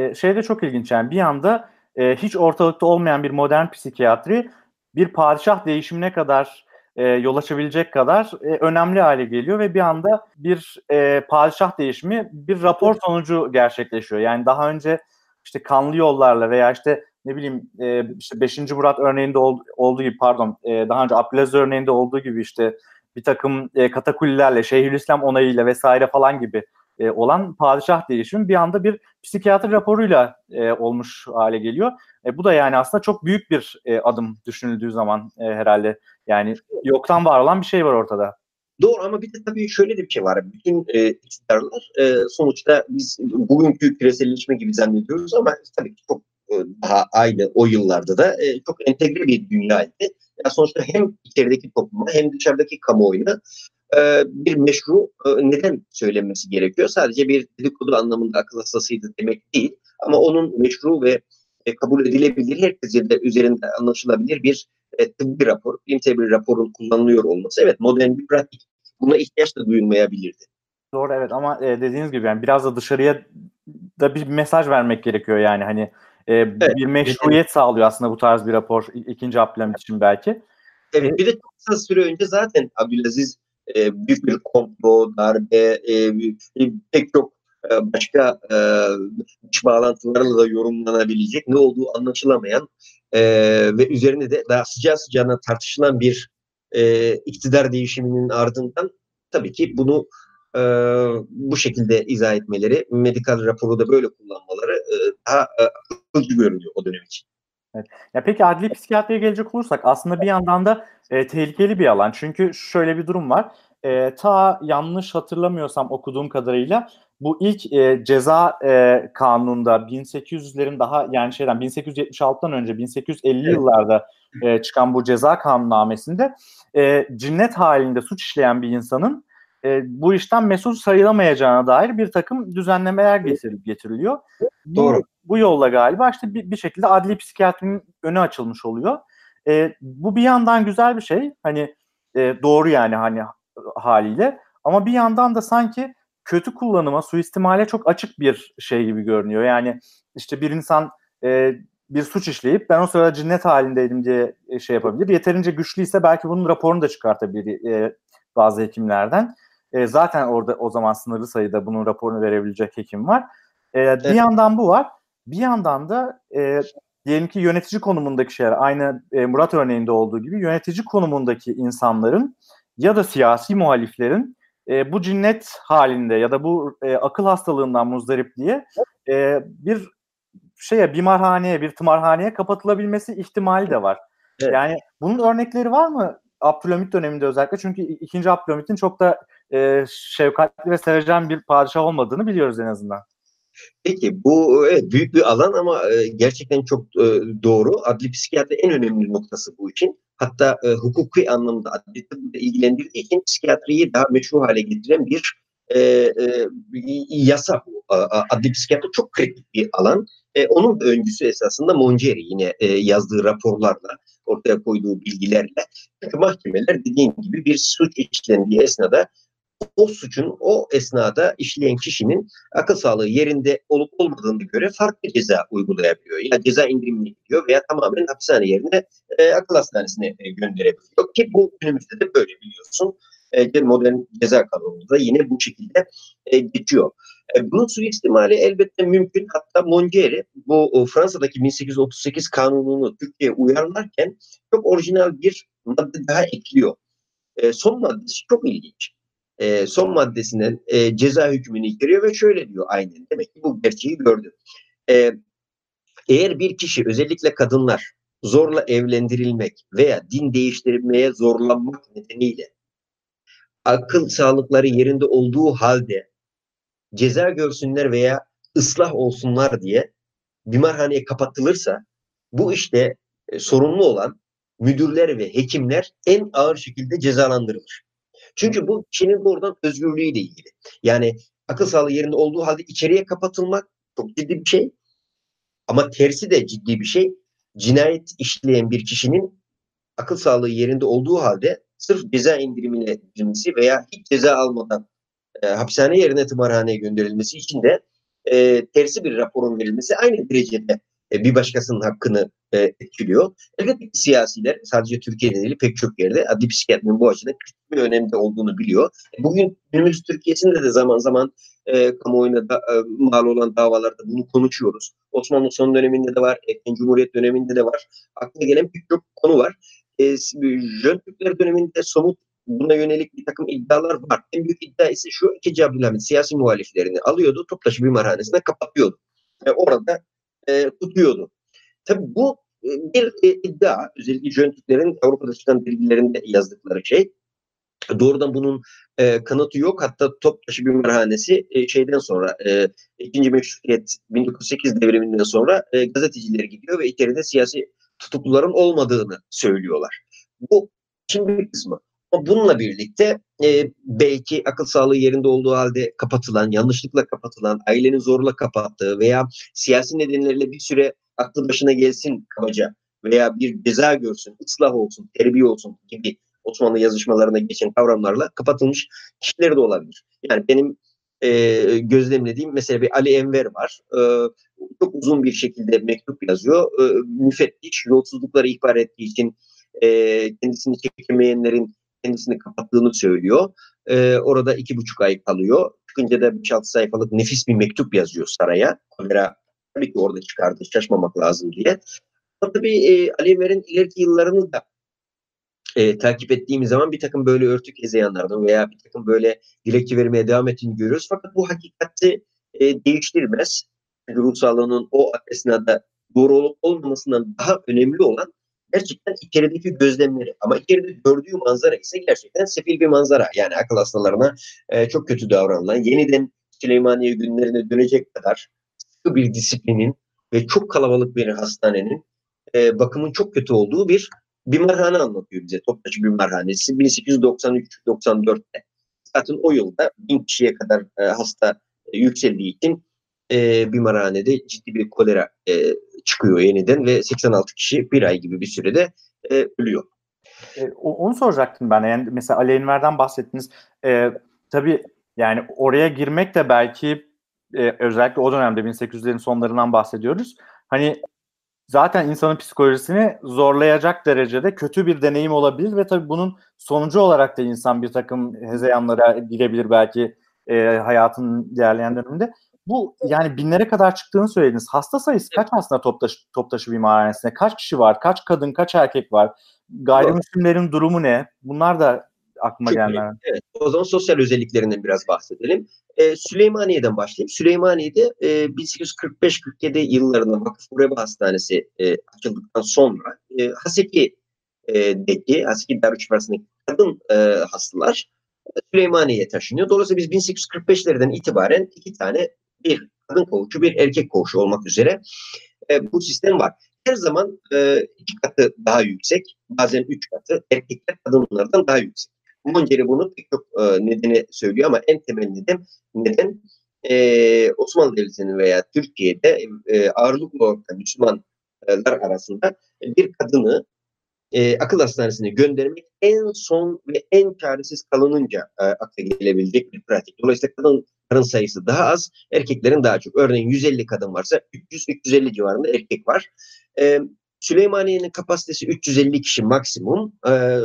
E, şey de çok ilginç yani bir anda e, hiç ortalıkta olmayan bir modern psikiyatri bir padişah değişimine kadar e, yol açabilecek kadar e, önemli hale geliyor ve bir anda bir e, padişah değişimi bir rapor sonucu gerçekleşiyor. Yani daha önce işte kanlı yollarla veya işte ne bileyim e, işte 5. Murat örneğinde ol, olduğu gibi pardon e, daha önce Abdülaziz örneğinde olduğu gibi işte bir takım e, katakullilerle, Şeyhülislam onayıyla vesaire falan gibi e, olan padişah değişimi bir anda bir psikiyatri raporuyla e, olmuş hale geliyor. E, bu da yani aslında çok büyük bir e, adım düşünüldüğü zaman e, herhalde. Yani yoktan var olan bir şey var ortada. Doğru ama bir de tabii şöyle de bir şey var. Bütün e, iktidarlar e, sonuçta biz bugünkü küreselleşme gibi zannediyoruz ama tabii çok e, daha aynı o yıllarda da e, çok entegre bir dünyaydı. Yani sonuçta hem içerideki topluma hem dışarıdaki kamuoyuna e, bir meşru e, neden söylenmesi gerekiyor. Sadece bir dedikodu anlamında akıl hastasıydı demek değil. Ama onun meşru ve e, kabul edilebilir, herkese de üzerinde anlaşılabilir bir e, tıbbi rapor, bilimsel bir raporun kullanılıyor olması. Evet modern bir pratik. Buna ihtiyaç da duyulmayabilirdi. Doğru evet ama e, dediğiniz gibi yani biraz da dışarıya da bir mesaj vermek gerekiyor yani hani e, evet. bir meşruiyet sağlıyor aslında bu tarz bir rapor ikinci Abdülhamit için belki. Evet bir de çok kısa süre önce zaten Abdülaziz e, büyük bir komplo, darbe, e, pek çok e, başka e, iç bağlantılarla da yorumlanabilecek, ne olduğu anlaşılamayan e, ve üzerine de daha sıcağı sıcağına tartışılan bir e, iktidar değişiminin ardından tabii ki bunu e, bu şekilde izah etmeleri, medikal raporu da böyle kullanmaları e, daha e, akılcı görünüyor o dönem için. Evet. Ya peki adli psikiyatriye gelecek olursak aslında bir yandan da e, tehlikeli bir alan. Çünkü şöyle bir durum var. E, ta yanlış hatırlamıyorsam okuduğum kadarıyla bu ilk e, ceza e, kanununda 1800'lerin daha yani şeyden 1876'dan önce 1850 evet. yıllarda e, çıkan bu ceza kanunnamesinde e, cinnet halinde suç işleyen bir insanın e, bu işten mesul sayılamayacağına dair bir takım düzenlemeler getirilip getiriliyor. Doğru. Bu, yolla galiba işte bir, bir şekilde adli psikiyatrinin önü açılmış oluyor. E, bu bir yandan güzel bir şey. Hani e, doğru yani hani haliyle. Ama bir yandan da sanki kötü kullanıma, suistimale çok açık bir şey gibi görünüyor. Yani işte bir insan e, bir suç işleyip ben o sırada cinnet halindeydim diye e, şey yapabilir. Yeterince güçlüyse belki bunun raporunu da çıkartabilir e, bazı hekimlerden. E, zaten orada o zaman sınırlı sayıda bunun raporunu verebilecek hekim var. E, evet. Bir yandan bu var. Bir yandan da e, diyelim ki yönetici konumundaki şeyler aynı e, Murat örneğinde olduğu gibi yönetici konumundaki insanların ya da siyasi muhaliflerin e, bu cinnet halinde ya da bu e, akıl hastalığından muzdarip diye e, bir şeye bimarhaneye, bir tımarhaneye kapatılabilmesi ihtimali de var. Evet. Yani bunun örnekleri var mı Abdülhamit döneminde özellikle? Çünkü ikinci Abdülhamit'in çok da e, şefkatli ve sevecen bir padişah olmadığını biliyoruz en azından. Peki bu evet, büyük bir alan ama e, gerçekten çok e, doğru. Adli psikiyatri en önemli noktası bu için. Hatta e, hukuki anlamda adli tıbbı ilgilendirdiği için psikiyatriyi daha meşru hale getiren bir e, e, yasa bu. Adli psikiyatri çok kritik bir alan. E, onun öncüsü esasında Monceri yine e, yazdığı raporlarla ortaya koyduğu bilgilerle mahkemeler dediğim gibi bir suç işlendiği esnada o suçun o esnada işleyen kişinin akıl sağlığı yerinde olup olmadığını göre farklı ceza uygulayabiliyor. Ya ceza indirimini gidiyor veya tamamen hapishane yerine e, akıl hastanesine e, gönderebiliyor. Ki bu günümüzde de böyle biliyorsun. E, modern ceza kanununda yine bu şekilde e, geçiyor. E, bunun suistimali elbette mümkün. Hatta Mongeri bu Fransa'daki 1838 kanununu Türkiye'ye uyarlarken çok orijinal bir madde daha ekliyor. E, son maddesi çok ilginç e, son maddesinden e, ceza hükmünü içeriyor ve şöyle diyor aynen. Demek ki bu gerçeği gördü. E, eğer bir kişi özellikle kadınlar zorla evlendirilmek veya din değiştirmeye zorlanmak nedeniyle akıl sağlıkları yerinde olduğu halde ceza görsünler veya ıslah olsunlar diye bimarhaneye kapatılırsa bu işte e, sorumlu olan müdürler ve hekimler en ağır şekilde cezalandırılır. Çünkü bu kişinin doğrudan özgürlüğüyle ilgili. Yani akıl sağlığı yerinde olduğu halde içeriye kapatılmak çok ciddi bir şey. Ama tersi de ciddi bir şey. Cinayet işleyen bir kişinin akıl sağlığı yerinde olduğu halde sırf ceza indirimine gidilmesi veya hiç ceza almadan e, hapishane yerine tımarhaneye gönderilmesi için de e, tersi bir raporun verilmesi aynı derecede e, bir başkasının hakkını e, etkiliyor. Elbette siyasiler sadece Türkiye'de değil pek çok yerde adli psikiyatrinin bu açıdan küçük bir önemde olduğunu biliyor. Bugün günümüz Türkiye'sinde de zaman zaman e, kamuoyuna da, e, mal olan davalarda bunu konuşuyoruz. Osmanlı son döneminde de var, Erken Cumhuriyet döneminde de var. Aklıma gelen pek çok konu var. E, Jön Türkler döneminde somut buna yönelik bir takım iddialar var. En büyük iddia ise şu iki Abdülhamit siyasi muhaliflerini alıyordu, Toptaşı Bimarhanesi'ne kapatıyordu. E, orada e, tutuyordu. Tabii bu e, bir e, iddia, özellikle Jön Türklerin Avrupa'da çıkan bilgilerinde yazdıkları şey. Doğrudan bunun e, kanıtı yok. Hatta Toptaşı Bimarhanesi e, şeyden sonra e, ikinci meşrutiyet 1908 devriminden sonra e, gazeteciler gidiyor ve içeride siyasi tutukluların olmadığını söylüyorlar. Bu şimdi bir kısmı. Ama bununla birlikte e, belki akıl sağlığı yerinde olduğu halde kapatılan, yanlışlıkla kapatılan, ailenin zorla kapattığı veya siyasi nedenlerle bir süre aklı başına gelsin kabaca veya bir ceza görsün, ıslah olsun, terbiye olsun gibi Osmanlı yazışmalarına geçen kavramlarla kapatılmış kişiler de olabilir. Yani benim e, gözlemlediğim mesela bir Ali Enver var. E, çok uzun bir şekilde mektup yazıyor. E, müfettiş yolsuzlukları ihbar ettiği için e, kendisini çekemeyenlerin kendisini kapattığını söylüyor. E, orada iki buçuk ay kalıyor. Çıkınca da 5-6 sayfalık nefis bir mektup yazıyor saraya. Kamera tabii ki orada çıkardı şaşmamak lazım diye. Ama tabii e, Ali Enver'in ileriki yıllarını da e, takip ettiğimiz zaman bir takım böyle örtük hezeyanlardan veya bir takım böyle dilekçe vermeye devam ettiğini görüyoruz. Fakat bu hakikati e, değiştirmez. Ruh sağlığının o esnada doğru olup olmamasından daha önemli olan gerçekten içerideki gözlemleri. Ama içeride gördüğü manzara ise gerçekten sefil bir manzara. Yani akıl hastalarına e, çok kötü davranılan, yeniden Süleymaniye günlerine dönecek kadar sıkı bir disiplinin ve çok kalabalık bir hastanenin e, bakımın çok kötü olduğu bir bimarhane anlatıyor bize. Toptaşı Bimarhanesi 1893-94'te. Zaten o yılda bin kişiye kadar e, hasta e, yükseldiği için e, bimarhanede ciddi bir kolera e, çıkıyor yeniden ve 86 kişi bir ay gibi bir sürede e, ölüyor. E, onu soracaktım ben. Yani mesela Ali Enver'den bahsettiniz. E, tabii yani oraya girmek de belki e, özellikle o dönemde 1800'lerin sonlarından bahsediyoruz. Hani zaten insanın psikolojisini zorlayacak derecede kötü bir deneyim olabilir ve tabii bunun sonucu olarak da insan bir takım hezeyanlara girebilir belki e, hayatın ilerleyen döneminde. Bu yani binlere kadar çıktığını söylediniz. Hasta sayısı kaç aslında Toptaşı, Toptaşı Bimarhanesi'nde? Kaç kişi var? Kaç kadın, kaç erkek var? Gayrimüslimlerin durumu ne? Bunlar da aklıma gelenler. Evet. O zaman sosyal özelliklerinden biraz bahsedelim. Ee, Süleymaniye'den başlayayım. Süleymaniye'de e, 1845-47 yıllarında Vakıf Kureba Hastanesi e, açıldıktan sonra e, Haseki'deki, Haseki Darüşşafakası'ndaki kadın e, hastalar Süleymaniye'ye taşınıyor. Dolayısıyla biz 1845'lerden itibaren iki tane bir kadın koğuşu, bir erkek koğuşu olmak üzere e, bu sistem var. Her zaman e, iki katı daha yüksek, bazen üç katı, erkekler kadınlardan daha yüksek. Monceri bunu pek çok e, nedeni söylüyor ama en temel neden, neden e, Osmanlı Devleti'nin veya Türkiye'de e, ağırlıklı olarak Müslümanlar arasında bir kadını e, akıl hastanesine göndermek en son ve en çaresiz kalınınca e, akla gelebilecek bir pratik. Dolayısıyla kadınların sayısı daha az, erkeklerin daha çok. Örneğin 150 kadın varsa 300-350 civarında erkek var. E, Süleymaniye'nin kapasitesi 350 kişi maksimum. E,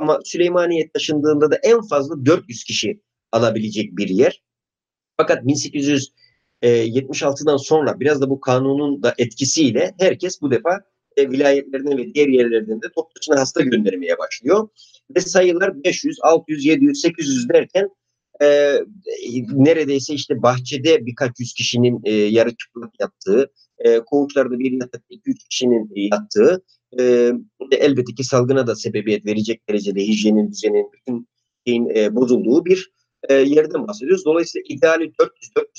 ama Süleymaniye taşındığında da en fazla 400 kişi alabilecek bir yer. Fakat 1876'dan sonra biraz da bu kanunun da etkisiyle herkes bu defa e, vilayetlerine ve diğer yerlerden de top dışına hasta göndermeye başlıyor. Ve sayılar 500, 600, 700, 800 derken e, neredeyse işte bahçede birkaç yüz kişinin e, yarı çıplak yattığı, e, koğuşlarda bir yatak 2-3 kişinin yattığı e, elbette ki salgına da sebebiyet verecek derecede hijyenin, düzenin, bütün şeyin e, bozulduğu bir e, yerden bahsediyoruz. Dolayısıyla ideali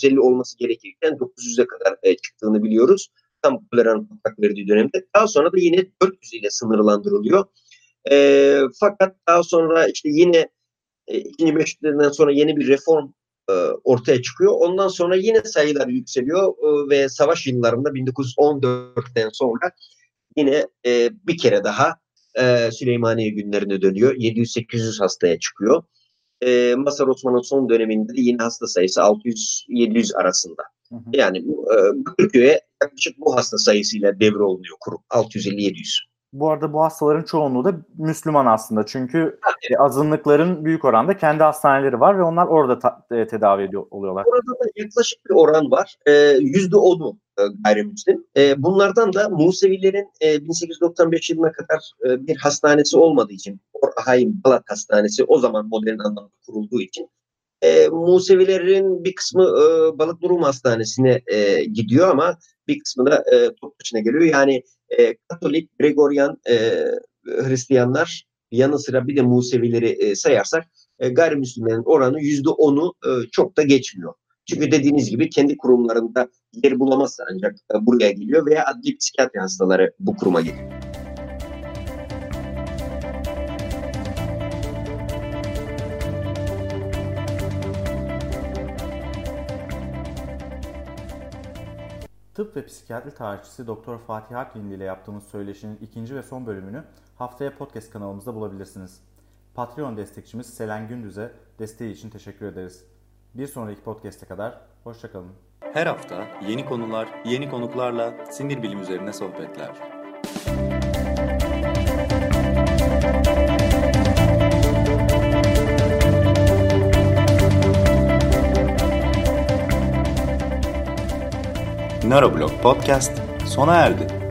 400-450 olması gerekirken 900'e kadar e, çıktığını biliyoruz tam tolerant patlak verdiği dönemde. Daha sonra da yine 400 ile sınırlandırılıyor. E, fakat daha sonra işte yine e, ikinci meşrutiyetten sonra yeni bir reform e, ortaya çıkıyor. Ondan sonra yine sayılar yükseliyor e, ve savaş yıllarında 1914'ten sonra yine e, bir kere daha e, Süleymaniye günlerine dönüyor. 700-800 hastaya çıkıyor. E, Masar Osman'ın son döneminde de yine hasta sayısı 600-700 arasında. Hı hı. Yani e, Bakırköy'e yaklaşık bu hasta sayısıyla devrolunuyor kurum. 650-700. Bu arada bu hastaların çoğunluğu da Müslüman aslında. Çünkü e, azınlıkların büyük oranda kendi hastaneleri var ve onlar orada ta- e, tedavi ediyor oluyorlar. Orada da yaklaşık bir oran var. Yüzde onu gayrimüslim. E, bunlardan da Musevilerin e, 1895 yılına kadar e, bir hastanesi olmadığı için Orhaim Balat Hastanesi o zaman modern anlamda kurulduğu için e, Musevilerin bir kısmı e, Balıkburun Hastanesi'ne e, gidiyor ama bir kısmı da e, Topbaşı'na geliyor. Yani e, Katolik, Gregorian e, Hristiyanlar yanı sıra bir de Musevileri e, sayarsak e, gayrimüslimlerin oranı yüzde onu e, çok da geçmiyor. Çünkü dediğiniz gibi kendi kurumlarında yer bulamazsa ancak e, buraya geliyor veya adli psikiyatri hastaları bu kuruma geliyor. Ve psikiyatri tarihçisi Doktor Fatih Akgindi ile yaptığımız söyleşinin ikinci ve son bölümünü haftaya podcast kanalımızda bulabilirsiniz. Patreon destekçimiz Selen Gündüz'e desteği için teşekkür ederiz. Bir sonraki podcast'e kadar hoşçakalın. Her hafta yeni konular, yeni konuklarla sinir bilim üzerine sohbetler. Neuroblog Podcast sona erdi.